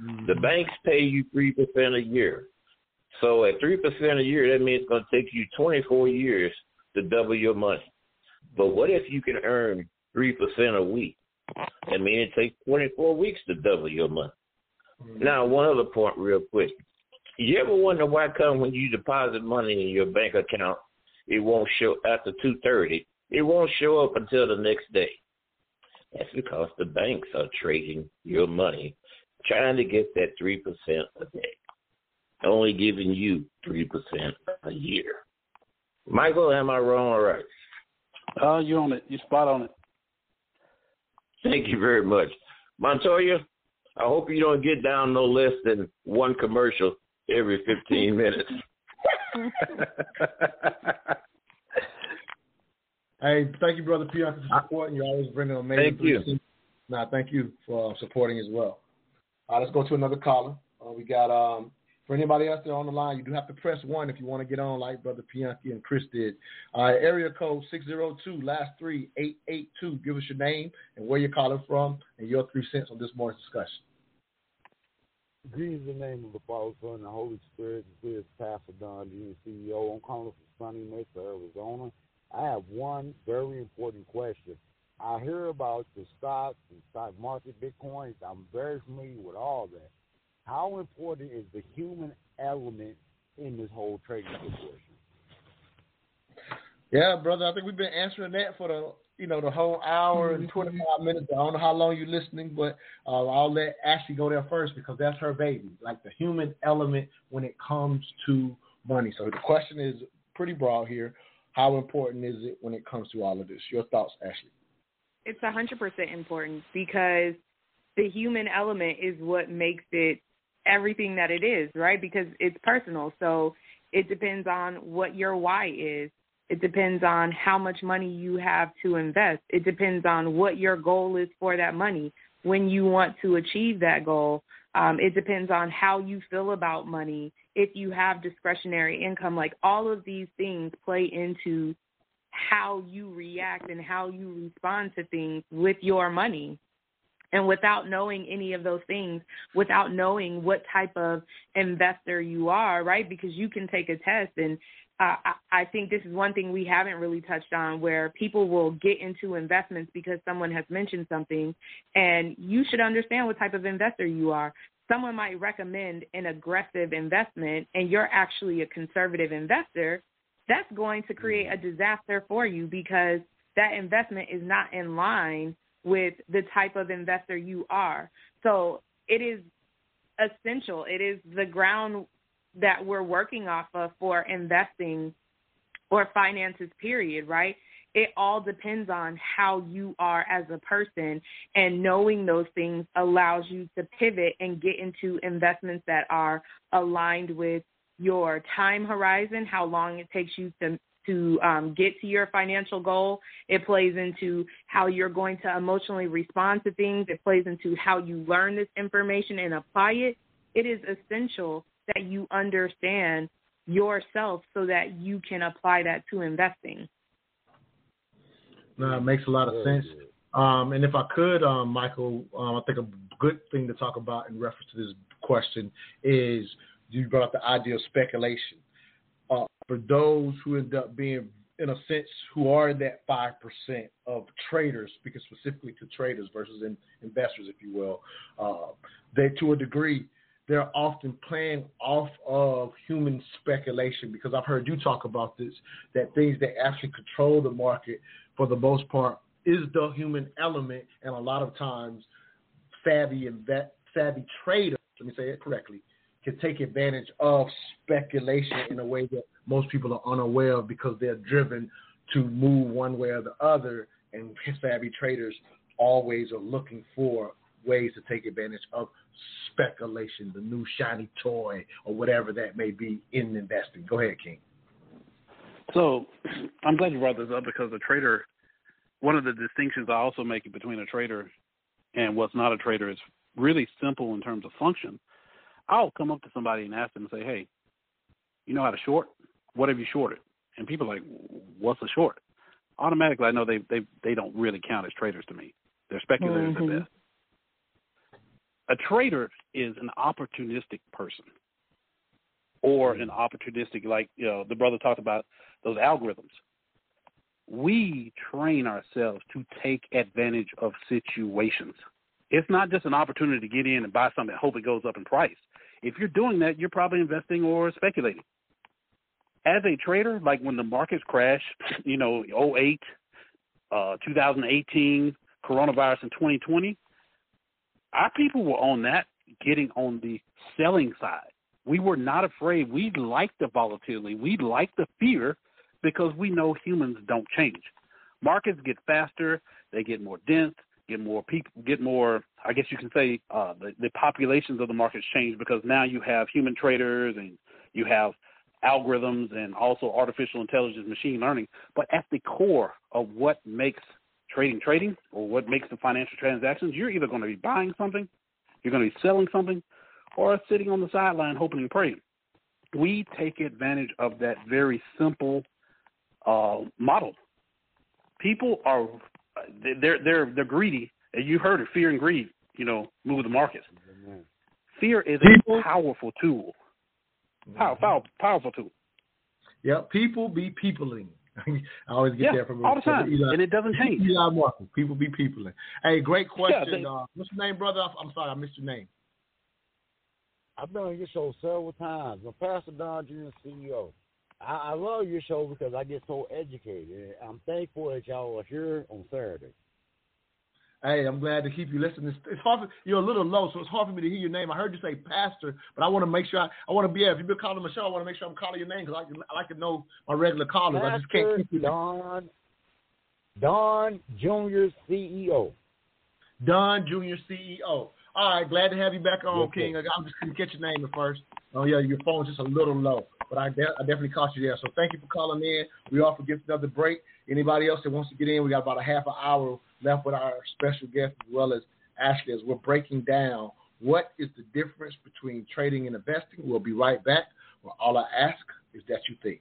Mm-hmm. The banks pay you 3% a year. So at 3% a year, that means it's going to take you 24 years to double your money. But what if you can earn 3% a week? I mean, it takes 24 weeks to double your money. Mm-hmm. Now, one other point, real quick. You ever wonder why come when you deposit money in your bank account, it won't show after 2:30? It won't show up until the next day. That's because the banks are trading your money, trying to get that three percent a day, only giving you three percent a year. Michael, am I wrong or right? Uh, you're on it. You're spot on it. Thank you very much. Montoya, I hope you don't get down no less than one commercial every 15 minutes. Hey, thank you, brother Pianki, for supporting. You always bring an amazing. Thank you. 360. Nah, thank you for uh, supporting as well. Uh, let's go to another caller. Uh, we got um, for anybody else there on the line, you do have to press one if you want to get on, like brother Pianki and Chris did. Uh, area code six zero two, last three eight eight two. Give us your name and where you're calling from, and your three cents on this morning's discussion. Greetings in the name of the Father, Son, and the Holy Spirit. This is Pastor Don, the CEO. I'm calling from sunny Mesa, Arizona. I have one very important question. I hear about the stocks and stock market, Bitcoin. I'm very familiar with all that. How important is the human element in this whole trading situation? Yeah, brother. I think we've been answering that for the you know the whole hour and twenty five minutes. I don't know how long you're listening, but uh, I'll let Ashley go there first because that's her baby. Like the human element when it comes to money. So the question is pretty broad here. How important is it when it comes to all of this? Your thoughts, Ashley? It's a hundred percent important because the human element is what makes it everything that it is, right? Because it's personal. So it depends on what your why is. It depends on how much money you have to invest. It depends on what your goal is for that money, when you want to achieve that goal. Um, it depends on how you feel about money, if you have discretionary income. Like all of these things play into how you react and how you respond to things with your money. And without knowing any of those things, without knowing what type of investor you are, right? Because you can take a test and uh, I, I think this is one thing we haven't really touched on where people will get into investments because someone has mentioned something, and you should understand what type of investor you are. Someone might recommend an aggressive investment, and you're actually a conservative investor. That's going to create a disaster for you because that investment is not in line with the type of investor you are. So it is essential. It is the ground that we're working off of for investing or finances, period, right? It all depends on how you are as a person, and knowing those things allows you to pivot and get into investments that are aligned with your time horizon, how long it takes you to to um, get to your financial goal. It plays into how you're going to emotionally respond to things. It plays into how you learn this information and apply it. It is essential that you understand yourself so that you can apply that to investing. No, it makes a lot of sense. Um, and if I could, um, Michael, um, I think a good thing to talk about in reference to this question is you brought up the idea of speculation. For those who end up being, in a sense, who are that 5% of traders, speaking specifically to traders versus in, investors, if you will, uh, they, to a degree, they're often playing off of human speculation because I've heard you talk about this that things that actually control the market for the most part is the human element, and a lot of times savvy inve- savvy traders, let me say it correctly, can take advantage of speculation in a way that most people are unaware of because they're driven to move one way or the other, and savvy traders always are looking for ways to take advantage of speculation, the new shiny toy, or whatever that may be in investing. Go ahead, King. So I'm glad you brought this up because a trader, one of the distinctions I also make between a trader and what's not a trader is really simple in terms of function. I'll come up to somebody and ask them and say, hey, you know how to short? What have you shorted? And people are like, what's a short? Automatically, I know they they they don't really count as traders to me. They're speculators Mhm. at best. A trader is an opportunistic person, or an opportunistic, like you know, the brother talked about those algorithms. We train ourselves to take advantage of situations. It's not just an opportunity to get in and buy something and hope it goes up in price. If you're doing that, you're probably investing or speculating. As a trader, like when the markets crashed, you know, 08, uh, 2018, coronavirus in 2020, our people were on that, getting on the selling side. We were not afraid. We liked the volatility. We liked the fear because we know humans don't change. Markets get faster, they get more dense, get more people, get more. I guess you can say uh, the the populations of the markets change because now you have human traders and you have algorithms and also artificial intelligence, machine learning. But at the core of what makes trading trading or what makes the financial transactions, you're either going to be buying something, you're going to be selling something, or sitting on the sideline hoping and praying. We take advantage of that very simple uh, model. People are they're they're they're greedy. And You heard it, fear and greed. You know, move the markets. Fear is a powerful tool. Power, power, powerful tool. Yep, people be peopling. I always get Yeah, that from all the time, and it doesn't change. Elon Musk. People be peopling. Hey, great question. they- uh, what's your name, brother? I'm sorry, I missed your name. I've been on your show several times. I'm Pastor Don Jr., CEO. I, I love your show because I get so educated. I'm thankful that y'all are here on Saturday. Hey, I'm glad to keep you listening. It's, hard. For, you're a little low, so it's hard for me to hear your name. I heard you say pastor, but I want to make sure. I, I want to be. If you've been calling Michelle, I want to make sure I'm calling your name because I, I like to know my regular callers. I just can't keep you. Don, Don Jr., CEO. Don Jr. CEO. All right, glad to have you back on. King. I I just couldn't catch your name at first. Oh yeah, your phone's just a little low, but I, de- I definitely caught you there. So thank you for calling in. We offer gets another break. Anybody else that wants to get in, we got about a half an hour left with our special guest as well as Ashley as we're breaking down what is the difference between trading and investing. We'll be right back. Well, all I ask is that you think.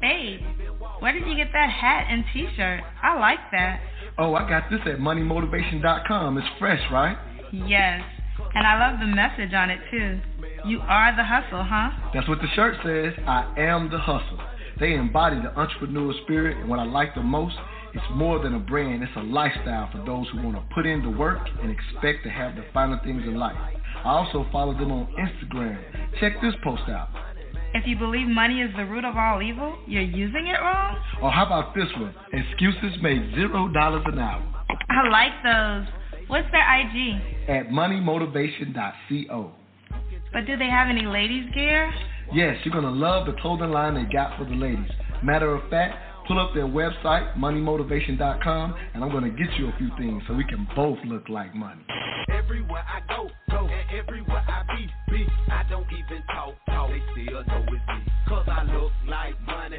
Hey, where did you get that hat and T-shirt? I like that. Oh, I got this at moneymotivation.com. It's fresh, right? Yes, and I love the message on it too. You are the hustle, huh? That's what the shirt says. I am the hustle. They embody the entrepreneur spirit, and what I like the most, it's more than a brand, it's a lifestyle for those who want to put in the work and expect to have the finer things in life. I also follow them on Instagram. Check this post out. If you believe money is the root of all evil, you're using it wrong? Or how about this one? Excuses make zero dollars an hour I like those. What's their IG? at moneymotivation.co. But do they have any ladies gear? Yes, you're gonna love the clothing line they got for the ladies. Matter of fact, pull up their website, moneymotivation.com, and I'm gonna get you a few things so we can both look like money. Everywhere I go, go, and everywhere I be, be. I don't even talk, talk. They still know it's me. Cause I look like money,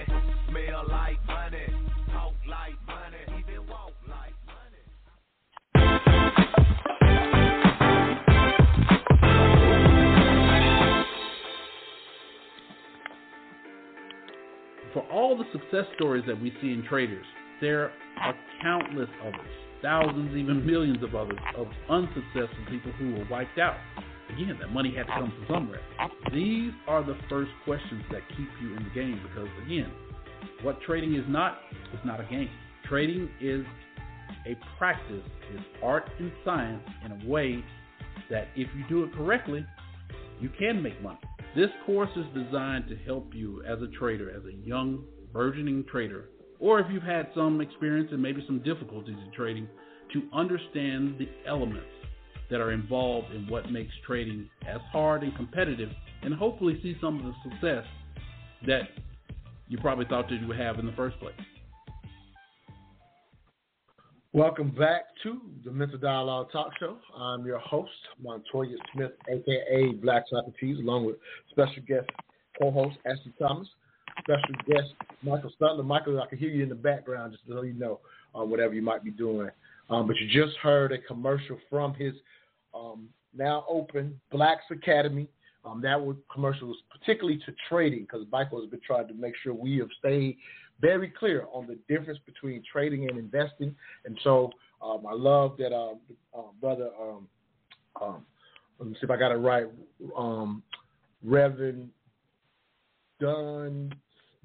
For all the success stories that we see in traders, there are countless others, thousands, even millions of others, of unsuccessful people who were wiped out. Again, that money had to come from somewhere. These are the first questions that keep you in the game because, again, what trading is not, is not a game. Trading is a practice, is art and science in a way that if you do it correctly, you can make money. This course is designed to help you as a trader, as a young, burgeoning trader, or if you've had some experience and maybe some difficulties in trading, to understand the elements that are involved in what makes trading as hard and competitive, and hopefully see some of the success that you probably thought that you would have in the first place. Welcome back to the Mental Dialogue Talk Show. I'm your host, Montoya Smith, aka Black Socrates, along with special guest co-host Ashley Thomas, special guest Michael Sudler. Michael, I can hear you in the background, just so you know, um, whatever you might be doing. Um, but you just heard a commercial from his um, now open, Blaxe Academy. Um, that was commercial was particularly to trading because Michael has been trying to make sure we have stayed very clear on the difference between trading and investing. And so um, I love that um, uh, brother. Um, um, let me see if I got it right. Um, Reverend Dunn,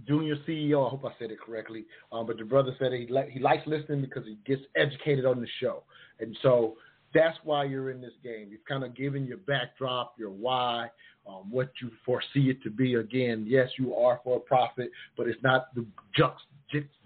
Junior CEO. I hope I said it correctly. Um, but the brother said he li- he likes listening because he gets educated on the show, and so that's why you're in this game. You've kind of given your backdrop, your why, um, what you foresee it to be. Again, yes, you are for a profit, but it's not the jux,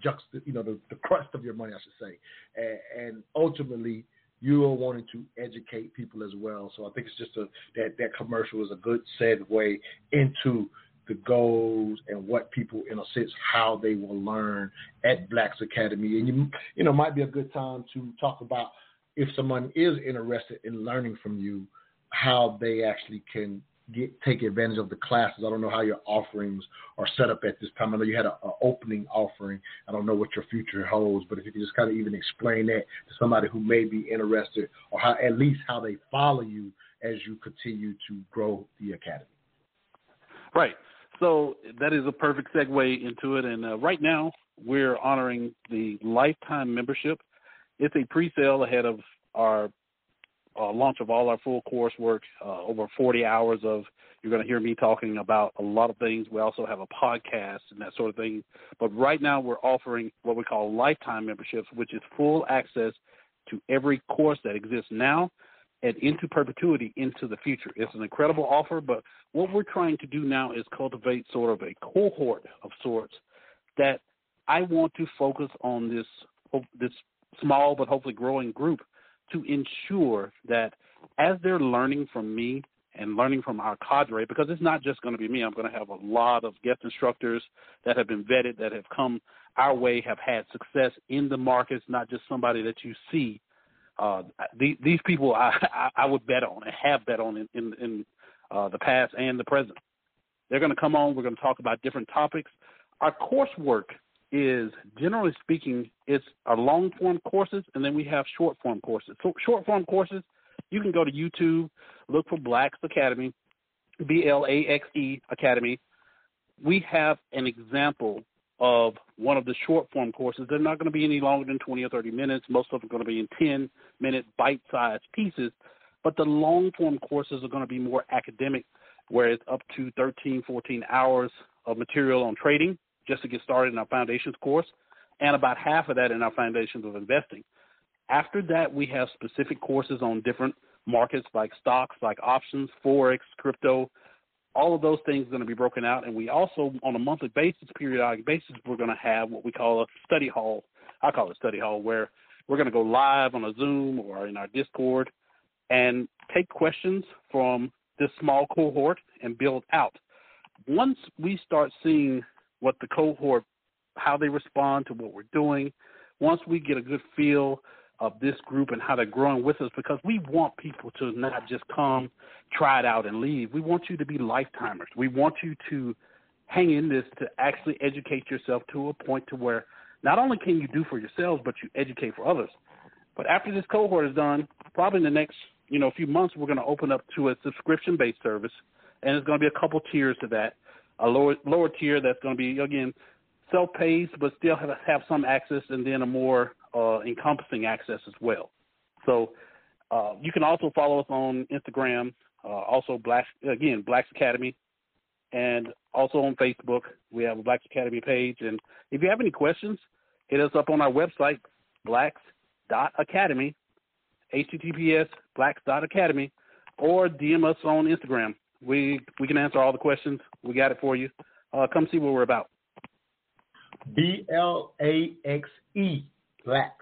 jux, you know, the, the crust of your money, I should say. And, and ultimately, you are wanting to educate people as well. So I think it's just a that that commercial is a good segue into the goals and what people, in a sense, how they will learn at Blaxe Academy. And you, you know, might be a good time to talk about if someone is interested in learning from you, how they actually can get take advantage of the classes. I don't know how your offerings are set up at this time. I know you had an opening offering. I don't know what your future holds, but if you could just kind of even explain that to somebody who may be interested, or how at least how they follow you as you continue to grow the academy. Right. So that is a perfect segue into it. And uh, right now, we're honoring the lifetime membership. It's a pre sale ahead of our uh, launch of all our full coursework, uh, over 40 hours of. You're going to hear me talking about a lot of things. We also have a podcast and that sort of thing. But right now, we're offering what we call lifetime memberships, which is full access to every course that exists now and into perpetuity into the future. It's an incredible offer, but what we're trying to do now is cultivate sort of a cohort of sorts that I want to focus on this this small but hopefully growing group to ensure that as they're learning from me and learning from our cadre, because it's not just going to be me. I'm going to have a lot of guest instructors that have been vetted, that have come our way, have had success in the markets, not just somebody that you see. Uh, these, these people I, I, I would bet on and have bet on in, in, in uh, the past and the present. They're going to come on. We're going to talk about different topics. Our coursework is generally speaking, it's our long form courses, and then we have short form courses. So short form courses, you can go to YouTube, look for Blaxe Academy, B L A X E Academy. We have an example of one of the short form courses. They're not going to be any longer than 20 or 30 minutes. Most of them are going to be in 10 minute bite sized pieces. But the long form courses are going to be more academic, where it's up to 13, 14 hours of material on trading just to get started in our foundations course, and about half of that in our foundations of investing. After that, we have specific courses on different markets like stocks, like options, forex, crypto. All of those things are going to be broken out, and we also, on a monthly basis, periodic basis, we're going to have what we call a study hall. I call it study hall, where we're going to go live on a Zoom or in our Discord and take questions from this small cohort and build out. Once we start seeing what the cohort, how they respond to what we're doing. Once we get a good feel of this group and how they're growing with us, because we want people to not just come, try it out, and leave. We want you to be lifetimers. We want you to hang in this to actually educate yourself to a point to where not only can you do for yourselves, but you educate for others. But after this cohort is done, probably in the next you know few months, we're going to open up to a subscription-based service, and there's going to be a couple tiers to that a lower lower tier that's going to be again self-paced, but still have have some access, and then a more uh, encompassing access as well. So uh, you can also follow us on Instagram, uh, also Blaxe again Blaxe Academy, and also on Facebook we have a Blaxe Academy page. And if you have any questions, hit us up on our website blaxe.academy, https blaxe.academy, or DM us on Instagram we we can answer all the questions. We got it for you. Uh, come see what we're about. B L A X E Blaxe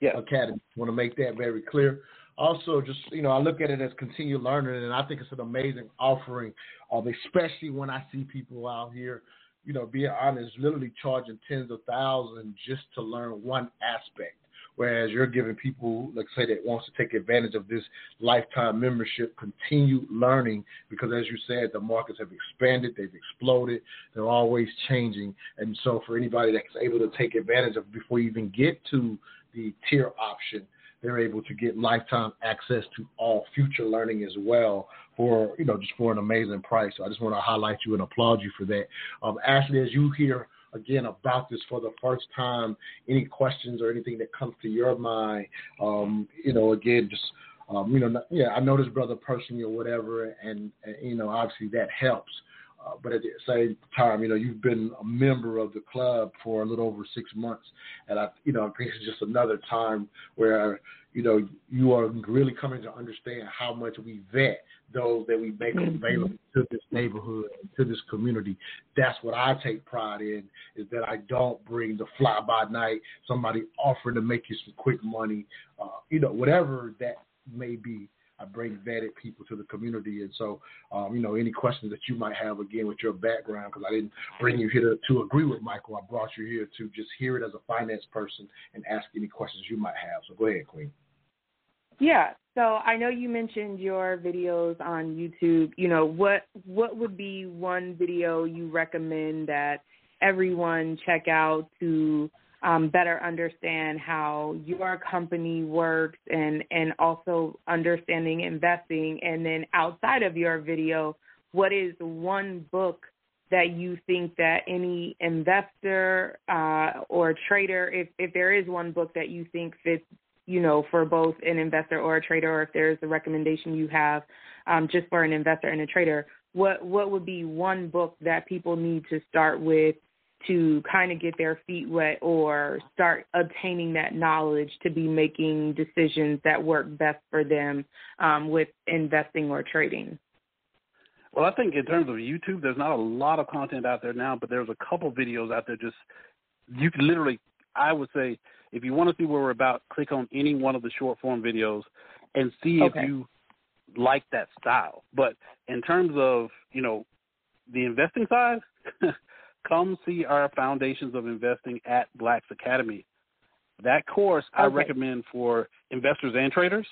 yeah. Academy. Want to make that very clear. Also, just you know, I look at it as continued learning, and I think it's an amazing offering. Um, especially when I see people out here, you know, being honest, literally charging tens of thousands just to learn one aspect whereas you're giving people, let's say, that wants to take advantage of this lifetime membership, continue learning because, as you said, the markets have expanded, they've exploded, they're always changing, and so for anybody that's able to take advantage of before you even get to the tier option, they're able to get lifetime access to all future learning as well for you know just for an amazing price. So I just want to highlight you and applaud you for that. Um, Ashley, as you hear again about this for the first time, any questions or anything that comes to your mind, um, you know, again, just um, you know, yeah, I know this brother personally or whatever, and, and you know, obviously that helps. Uh, but at the same time, you know, you've been a member of the club for a little over six months, and I, you know, I think it's just another time where, you know, you are really coming to understand how much we vet those that we make Mm-hmm. available to this neighborhood, to this community. That's what I take pride in, is that I don't bring the fly by night, somebody offering to make you some quick money, uh, you know, whatever that may be. I bring vetted people to the community, and so um, you know any questions that you might have again with your background, because I didn't bring you here to, to agree with Michael. I brought you here to just hear it as a finance person and ask any questions you might have. So go ahead, Queen. Yeah. So I know you mentioned your videos on YouTube. You know, what what would be one video you recommend that everyone check out to um, better understand how your company works and and also understanding investing? And then outside of your video, what is one book that you think that any investor uh, or trader, if if there is one book that you think fits you know, for both an investor or a trader, or if there's a recommendation you have um, just for an investor and a trader, what what would be one book that people need to start with to kind of get their feet wet or start obtaining that knowledge to be making decisions that work best for them um, with investing or trading? Well, I think in terms of YouTube, there's not a lot of content out there now, but there's a couple videos out there. Just you can literally, I would say, if you want to see where we're about, click on any one of the short form videos and see Okay. if you like that style. But in terms of you know the investing side, come see our Foundations of Investing at Blaxe Academy. That course I recommend for investors and traders.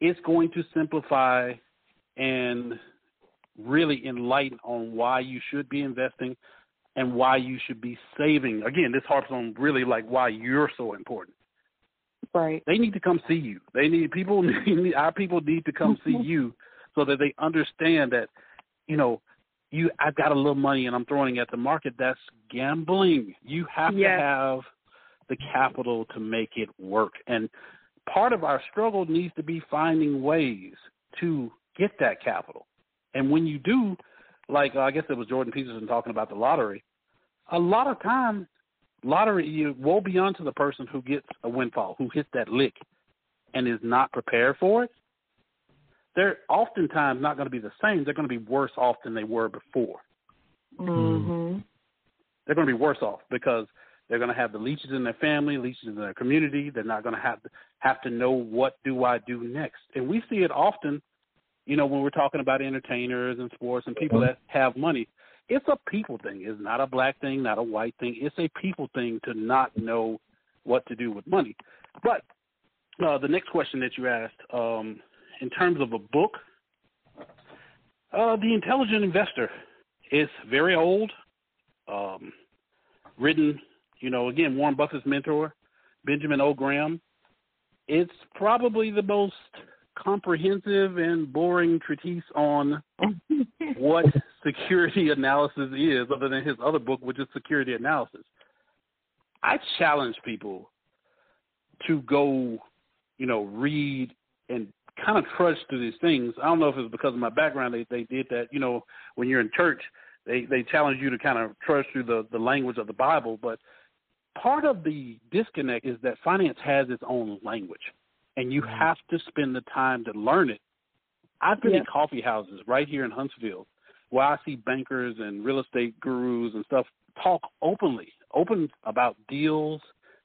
It's going to simplify and really enlighten on why you should be investing and why you should be saving. Again, this harps on really like why you're so important. Right. They need to come see you. They need people. Need, our people need to come see you so that they understand that, you know, you. I've got a little money and I'm throwing it at the market. That's gambling. You have Yes. to have the capital to make it work. And part of our struggle needs to be finding ways to get that capital. And when you do, like uh, I guess it was Jordan Peterson talking about the lottery, a lot of time lottery you woe be unto the person who gets a windfall, who hits that lick and is not prepared for it. They're oftentimes not going to be the same. They're going to be worse off than they were before. Mm-hmm. They're going to be worse off because they're going to have the leeches in their family, leeches in their community. They're not going to have to have to know what do I do next. And we see it often, you know, when we're talking about entertainers and sports and people that have money. It's a people thing. It's not a black thing, not a white thing. It's a people thing to not know what to do with money. But uh, the next question that you asked, um, in terms of a book, uh, The Intelligent Investor is very old, um, written, you know, again, Warren Buffett's mentor, Benjamin O. Graham. It's probably the most comprehensive and boring treatise on what security analysis is, other than his other book, which is Security Analysis. I challenge people to go, you know, read and kind of trudge through these things. I don't know if it's because of my background they they did that. You know, when you're in church, they they challenge you to kind of trudge through the the language of the Bible. But part of the disconnect is that finance has its own language, and you mm-hmm. have to spend the time to learn it. I've been in coffee houses right here in Huntsville where I see bankers and real estate gurus and stuff talk openly, open about deals,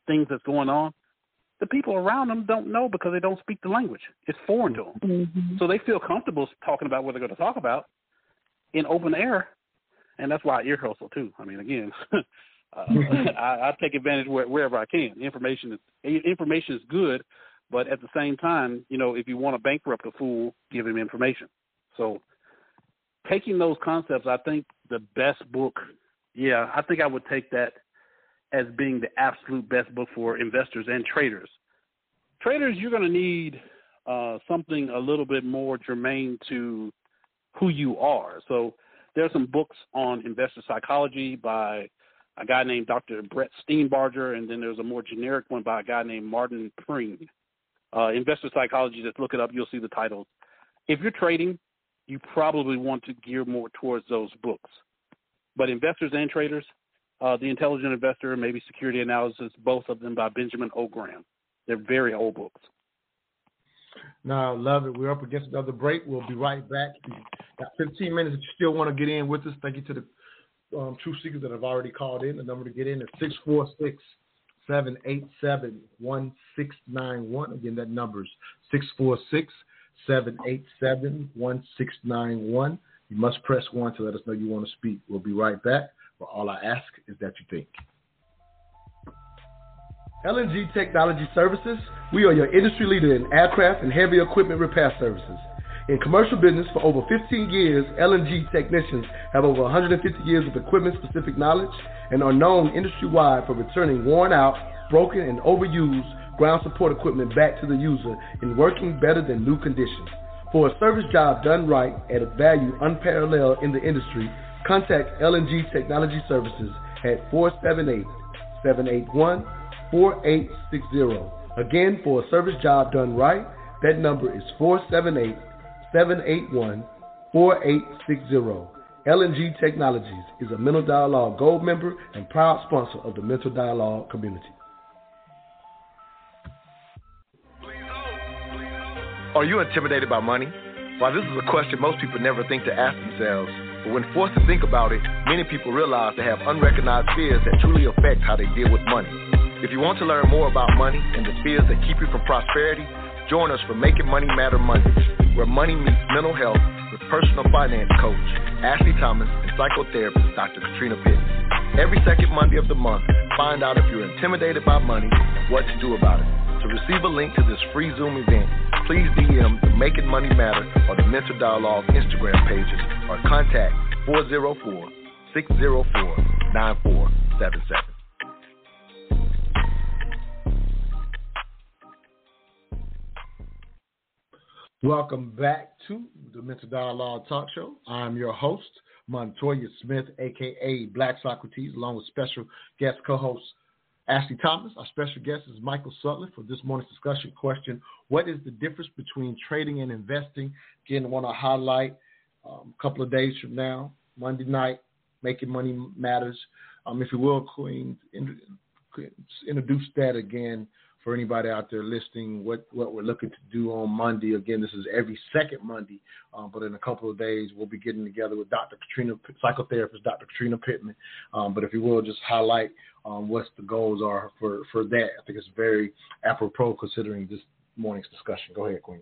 things that's going on. The people around them don't know because they don't speak the language. It's foreign to them. Mm-hmm. So they feel comfortable talking about what they're going to talk about in open air, and that's why I ear hustle too. I mean, again, uh, I, I take advantage where, wherever I can. Information is information is good, but at the same time, you know, if you want to bankrupt a fool, give him information. So taking those concepts, I think the best book, yeah, I think I would take that as being the absolute best book for investors and traders. traders, you're going to need uh, something a little bit more germane to who you are. So there are some books on investor psychology by a guy named Dr. Brett Steenbarger, and then there's a more generic one by a guy named Martin Pring. Uh, investor psychology, just look it up, you'll see the titles. If you're trading, you probably want to gear more towards those books. But investors and traders, uh, The Intelligent Investor, and maybe Security Analysis, both of them by Benjamin O. Graham. They're very old books. No, love it. We're up against another break. We'll be right back. Got 15 minutes if you still want to get in with us. Thank you to the um, Truth Seekers that have already called in. The number to get in is 646 787 1691. Again, that number is 646 787 1691. You must press 1 to let us know you want to speak. We'll be right back. All I ask is that you think. LNG Technology Services, we are your industry leader in aircraft and heavy equipment repair services. In commercial business for over 15 years, LNG technicians have over 150 years of equipment specific knowledge and are known industry wide for returning worn out, broken, and overused ground support equipment back to the user in working better than new conditions. For a service job done right at a value unparalleled in the industry, contact LNG Technology Services at 478 781 4860. Again, for a service job done right, that number is 478 781 4860. LNG Technologies is a Mental Dialogue Gold member and proud sponsor of the Mental Dialogue community. Are you intimidated by money? While this is a question most people never think to ask themselves, but when forced to think about it, many people realize they have unrecognized fears that truly affect how they deal with money. If you want to learn more about money and the fears that keep you from prosperity, join us for Making Money Matter Mondays, where money meets mental health with personal finance coach Ashley Thomas and psychotherapist Dr. Katrina Pitts. Every second Monday of the month, find out if you're intimidated by money and what to do about it. To receive a link to this free Zoom event, please DM the Making Money Matter or the Mental Dialogue Instagram pages or contact 404 604 9477. Welcome back to the Mental Dialogue Talk Show. I'm your host, Montoya Smith, aka Black Socrates, along with special guest co-host Ashley Thomas. Our special guest is Michael Sudler for this morning's discussion question: What is the difference between trading and investing? Again, I want to highlight um, a couple of days from now, Monday night, Making Money Matters. Um, if you will, Queen, introduce that again for anybody out there listening, what, what we're looking to do on Monday. Again, this is every second Monday, um, but in a couple of days, we'll be getting together with Dr. Katrina, psychotherapist Dr. Katrina Pittman. Um, but if you will, just highlight um, what the goals are for, for that. I think it's very apropos considering this morning's discussion. Go ahead, Queen.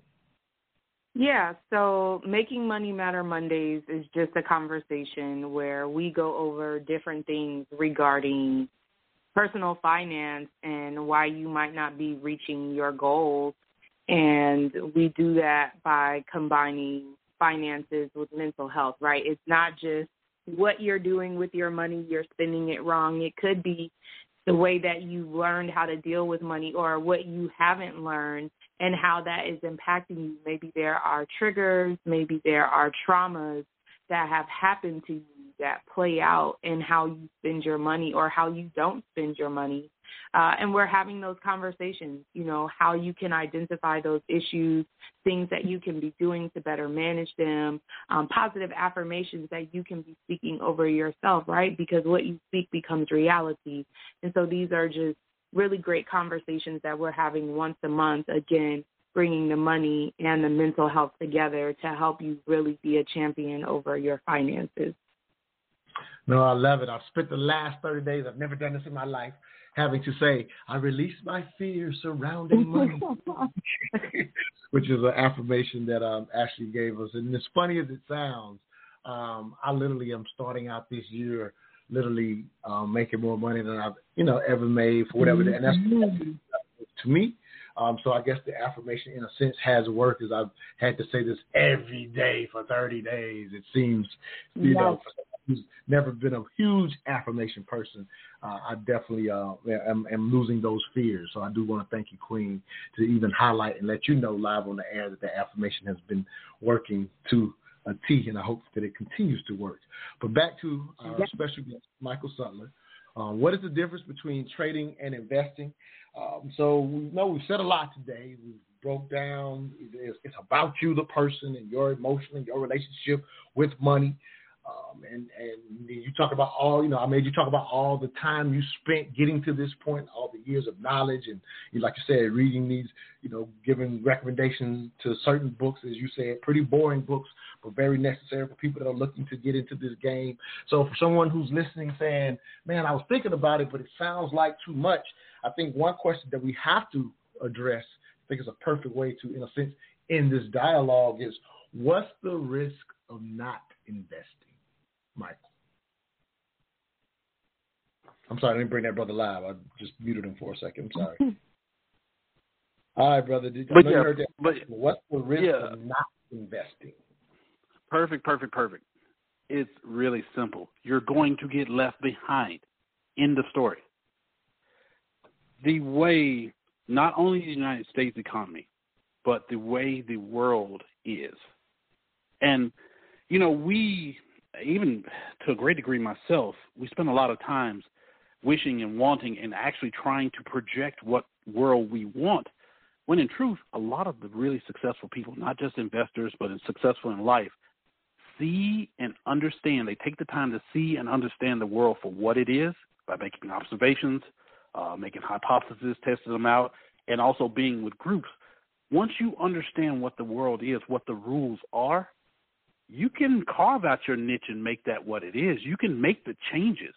Yeah, so Making Money Matter Mondays is just a conversation where we go over different things regarding personal finance and why you might not be reaching your goals. And we do that by combining finances with mental health, right? It's not just what you're doing with your money, you're spending it wrong. It could be the way that you learned how to deal with money or what you haven't learned and how that is impacting you. Maybe there are triggers, maybe there are traumas that have happened to you that play out in how you spend your money or how you don't spend your money. Uh, and we're having those conversations, you know, how you can identify those issues, things that you can be doing to better manage them, um, positive affirmations that you can be speaking over yourself, right? Because what you speak becomes reality. And so these are just really great conversations that we're having once a month, again, bringing the money and the mental health together to help you really be a champion over your finances. No, I love it. I've spent the last 30 days, I've never done this in my life, having to say, I release my fear surrounding money, which is an affirmation that um, Ashley gave us. And as funny as it sounds, um, I literally am starting out this year literally um, making more money than I've you know ever made for whatever. Mm-hmm. And that's mm-hmm. to me. Um, so I guess the affirmation, in a sense, has worked. As I've had to say this every day for 30 days. It seems, you yes. know, who's never been a huge affirmation person, uh, I definitely uh, am, am losing those fears. So I do want to thank you, Queen, to even highlight and let you know live on the air that the affirmation has been working to a T, and I hope that it continues to work. But back to our special guest, Michael Sudler. Um, what is the difference between trading and investing? Um, so we know we've said a lot today. We've broke down. It's, it's about you, the person, and your emotion and your relationship with money. Um, and and you talk about all you know. I made you talk about all the time you spent getting to this point, all the years of knowledge, and you, like you said, reading these, you know, giving recommendations to certain books, as you said, pretty boring books, but very necessary for people that are looking to get into this game. So for someone who's listening, saying, "Man, I was thinking about it, but it sounds like too much," I think one question that we have to address, I think, is a perfect way to, in a sense, end this dialogue is, what's the risk of not investing? Michael. I'm sorry, I didn't bring that brother live. I just muted him for a second. I'm sorry. All right, brother. Did, But yeah, you heard that. but What's the risk yeah. of not investing? Perfect, perfect, perfect. It's really simple. You're going to get left behind in the story. The way not only the United States economy, but the way the world is. And, you know, we, even to a great degree myself, we spend a lot of times wishing and wanting and actually trying to project what world we want. When in truth, a lot of the really successful people, not just investors, but successful in life, see and understand. They take the time to see and understand the world for what it is by making observations, uh, making hypotheses, testing them out, and also being with groups. Once you understand what the world is, what the rules are, you can carve out your niche and make that what it is. You can make the changes.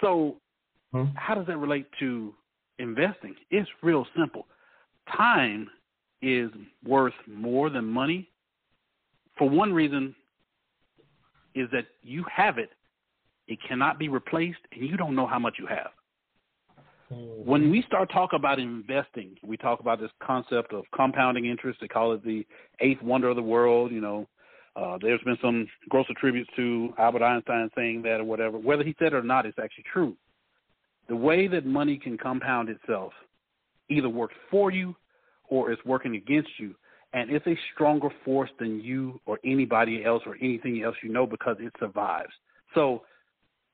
So, hmm. how does that relate to investing? It's real simple. Time is worth more than money for one reason is that you have it, it cannot be replaced, and you don't know how much you have. Hmm. When we start talking about investing, we talk about this concept of compounding interest. They call it the eighth wonder of the world. You know, uh, there's been some gross attributes to Albert Einstein saying that or whatever. Whether he said it or not, it's actually true. The way that money can compound itself either works for you or it's working against you. And it's a stronger force than you or anybody else or anything else you know because it survives. So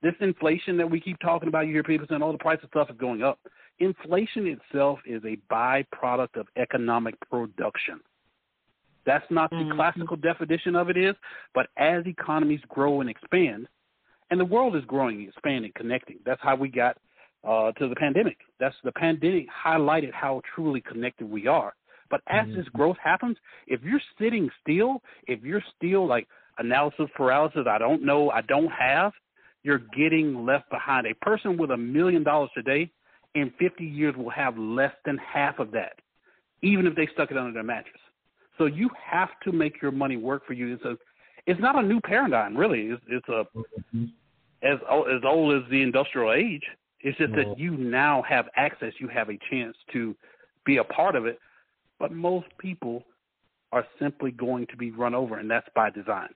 this inflation that we keep talking about, you hear people saying, oh, the price of stuff is going up. Inflation itself is a byproduct of economic production. That's not the classical definition of it is, but as economies grow and expand, and the world is growing, expanding, connecting. That's how we got uh, to the pandemic. That's the pandemic highlighted how truly connected we are. But as this growth happens, if you're sitting still, if you're still like analysis paralysis, I don't know, I don't have, you're getting left behind. A person with a million dollars today in 50 years will have less than half of that, even if they stuck it under their mattress. So you have to make your money work for you. It's a, it's not a new paradigm, really. It's, it's a as o- as old as the industrial age. It's just that you now have access. You have a chance to be a part of it. But most people are simply going to be run over, and that's by design.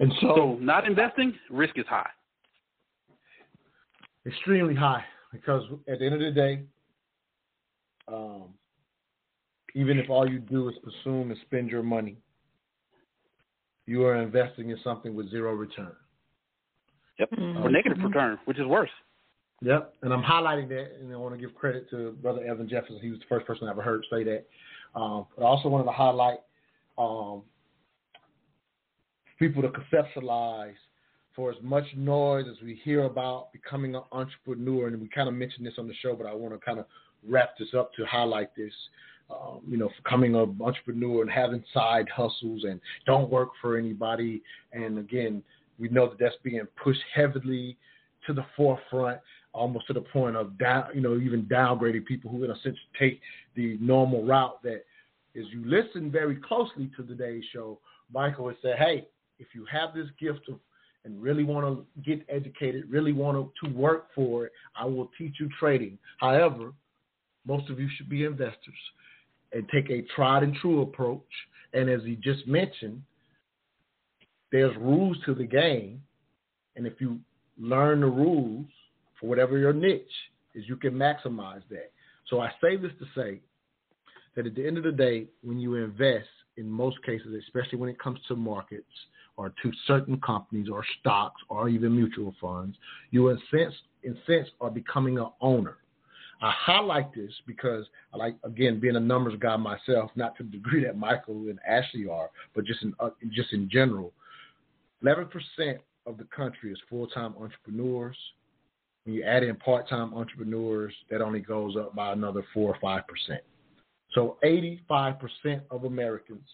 And so, So, not investing, risk is high. extremely high because at the end of the day, um, even if all you do is consume and spend your money, you are investing in something with zero return. Yep. Or negative return, which is worse. Yep, and I'm highlighting that, and I want to give credit to Brother Evan Jefferson. He was the first person I ever heard say that. Um, but I also wanted to highlight um, people to conceptualize for as much noise as we hear about becoming an entrepreneur, and we kind of mentioned this on the show, but I want to kind of wrap this up to highlight this. Um, you know, becoming an entrepreneur and having side hustles and don't work for anybody. And again, we know that that's being pushed heavily to the forefront, almost to the point of down, you know, even downgrading people who, in a sense, take the normal route. That is, you listen very closely to today's show. Michael would say, "Hey, if you have this gift of and really want to get educated, really want to work for it, I will teach you trading. However, most of you should be investors and take a tried and true approach. And as he just mentioned, there's rules to the game, and if you learn the rules for whatever your niche is, you can maximize that. So I say this to say that at the end of the day, when you invest, in most cases, especially when it comes to markets or to certain companies or stocks or even mutual funds, you in sense, in sense are becoming an owner. I highlight this because I like again being a numbers guy myself, not to the degree that Michael and Ashley are, but just in uh, just in general. Eleven percent of the country is full-time entrepreneurs. When you add in part-time entrepreneurs, that only goes up by another four or five percent. So 85% of Americans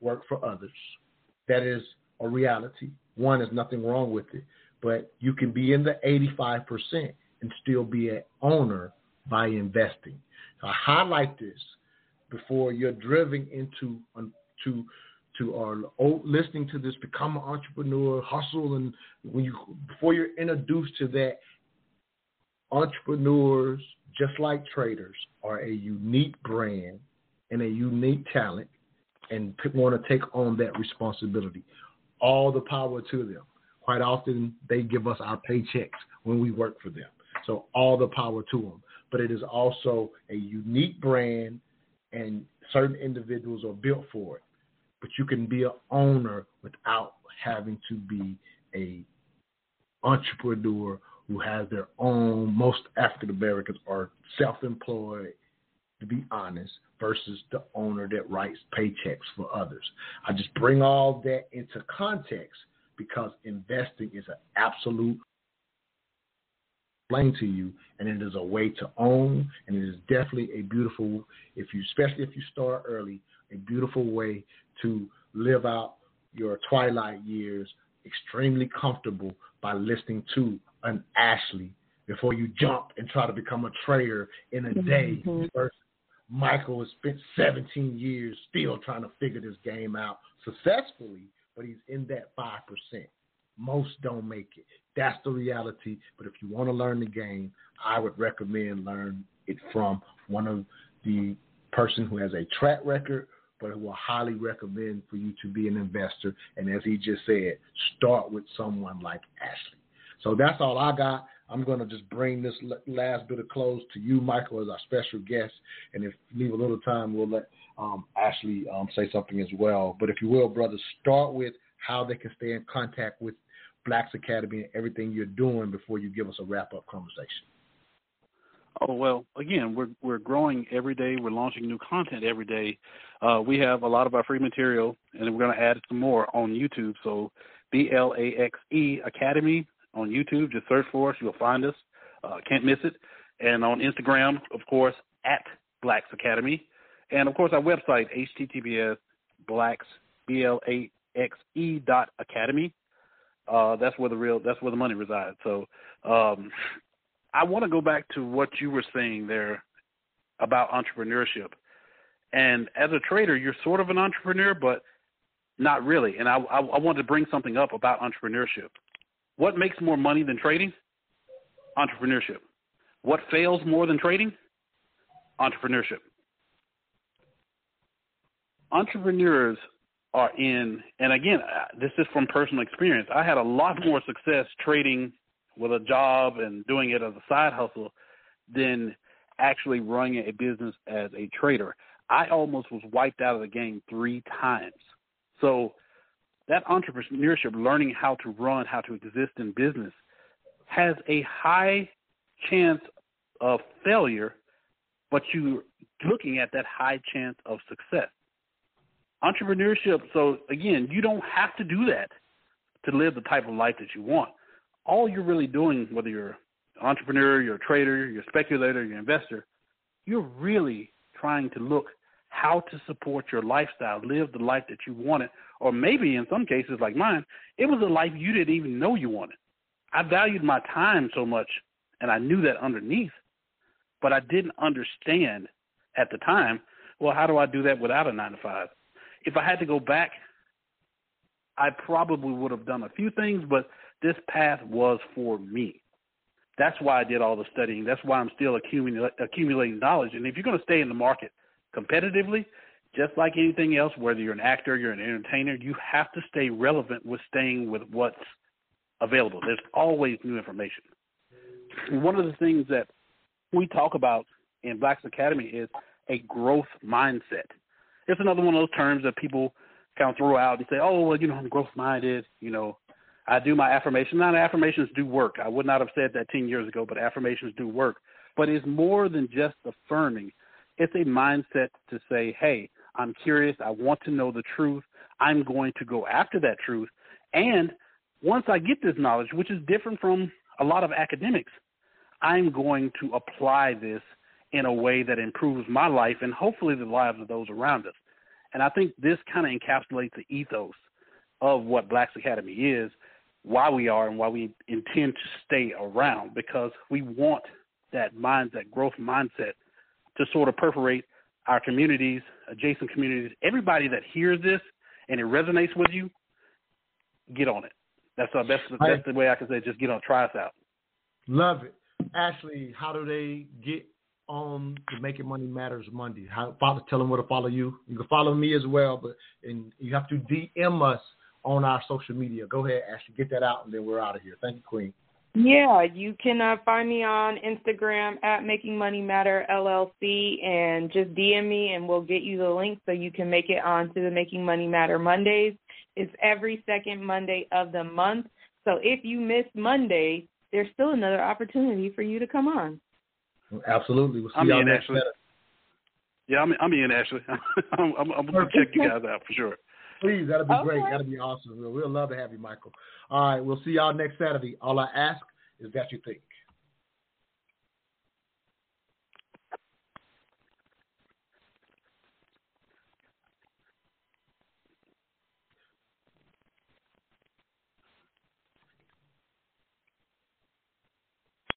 work for others. That is a reality. One, there's nothing wrong with it, but you can be in the 85% and still be an owner by investing. So I highlight this before you're driven into to to uh, or listening to this, become an entrepreneur, hustle, and when you before you're introduced to that, entrepreneurs just like traders are a unique brand and a unique talent, and want to take on that responsibility. All the power to them. Quite often, they give us our paychecks when we work for them. So all the power to them but it is also a unique brand, and certain individuals are built for it. But you can be an owner without having to be a entrepreneur who has their own. Most African Americans are self-employed, to be honest, versus the owner that writes paychecks for others. I just bring all that into context because investing is an absolute explain to you, and it is a way to own, and it is definitely a beautiful, if you, especially if you start early, a beautiful way to live out your twilight years extremely comfortable by listening to an Ashley before you jump and try to become a trader in a day. Mm-hmm. First, Michael has spent 17 years still trying to figure this game out successfully, but he's in that 5%. Most don't make it. That's the reality. But if you want to learn the game, I would recommend learn it from one of the person who has a track record, but who will highly recommend for you to be an investor. And as he just said, start with someone like Ashley. So that's all I got. I'm going to just bring this last bit of close to you, Michael, as our special guest. And if leave a little time, we'll let um, Ashley um, say something as well. But if you will, brothers, start with how they can stay in contact with Blaxe Academy and everything you're doing before you give us a wrap up conversation? Oh well, again, we're we're growing every day. We're launching new content every day. Uh, we have a lot of our free material, and we're going to add some more on YouTube. So, B L A X E Academy on YouTube. Just search for us; you'll find us. Uh, can't miss it. And on Instagram, of course, at Blacks Academy, and of course our website https blaxe b l a x e dot academy. Uh, that's where the real that's where the money resides. So um, I want to go back to what you were saying there about entrepreneurship. And as a trader, you're sort of an entrepreneur, but not really. And I, I, I wanted to bring something up about entrepreneurship. What makes more money than trading? Entrepreneurship. What fails more than trading? Entrepreneurship. Entrepreneurs are in, and again, uh, this is from personal experience. I had a lot more success trading with a job and doing it as a side hustle than actually running a business as a trader. I almost was wiped out of the game three times. So that entrepreneurship, learning how to run, how to exist in business, has a high chance of failure, but you're looking at that high chance of success entrepreneurship. So again, you don't have to do that to live the type of life that you want. All you're really doing, whether you're an entrepreneur, you're a trader, you're a speculator, you're an investor, you're really trying to look how to support your lifestyle, live the life that you wanted, or maybe in some cases like mine, it was a life you didn't even know you wanted. I valued my time so much, and I knew that underneath, but I didn't understand at the time. Well, how do I do that without a nine to five? If I had to go back, I probably would have done a few things, but this path was for me. That's why I did all the studying. That's why I'm still accumulating, accumulating knowledge. And if you're going to stay in the market competitively, just like anything else, whether you're an actor, you're an entertainer, you have to stay relevant with staying with what's available. There's always new information. One of the things that we talk about in Blaxe Academy is a growth mindset. It's another one of those terms that people kind of throw out and say, oh, well, you know, I'm growth minded. You know, I do my affirmations. Now, affirmations do work. I would not have said that 10 years ago, but affirmations do work. But it's more than just affirming. It's a mindset to say, hey, I'm curious. I want to know the truth. I'm going to go after that truth. And once I get this knowledge, which is different from a lot of academics, I'm going to apply this in a way that improves my life and hopefully the lives of those around us. And I think this kind of encapsulates the ethos of what Blaxe Academy is, why we are, and why we intend to stay around because we want that mind, that growth mindset to sort of perforate our communities, adjacent communities, everybody that hears this and it resonates with you, get on it. That's the best. That's the way I can say. Just get on, try us out. Love it, Ashley. How do they get on the Making Money Matters Monday? How follow, tell them where to follow you. You can follow me as well, but and you have to DM us on our social media. Go ahead, Ashley, get that out, and then we're out of here. Thank you, Queen. Yeah, you can uh, find me on Instagram at Making Money Matter LLC and just DM me and we'll get you the link so you can make it onto the Making Money Matter Mondays. It's every second Monday of the month. So if you miss Monday, there's still another opportunity for you to come on. Absolutely. We'll see I'm y'all in, next Ashley. Saturday. Yeah, I'm, I'm in, Ashley. I'm, I'm, I'm going to check you guys out for sure. Please, that'll be great. That'll be awesome. We'll, we'll love to have you, Michael. All right, we'll see y'all next Saturday. All I ask is that you think.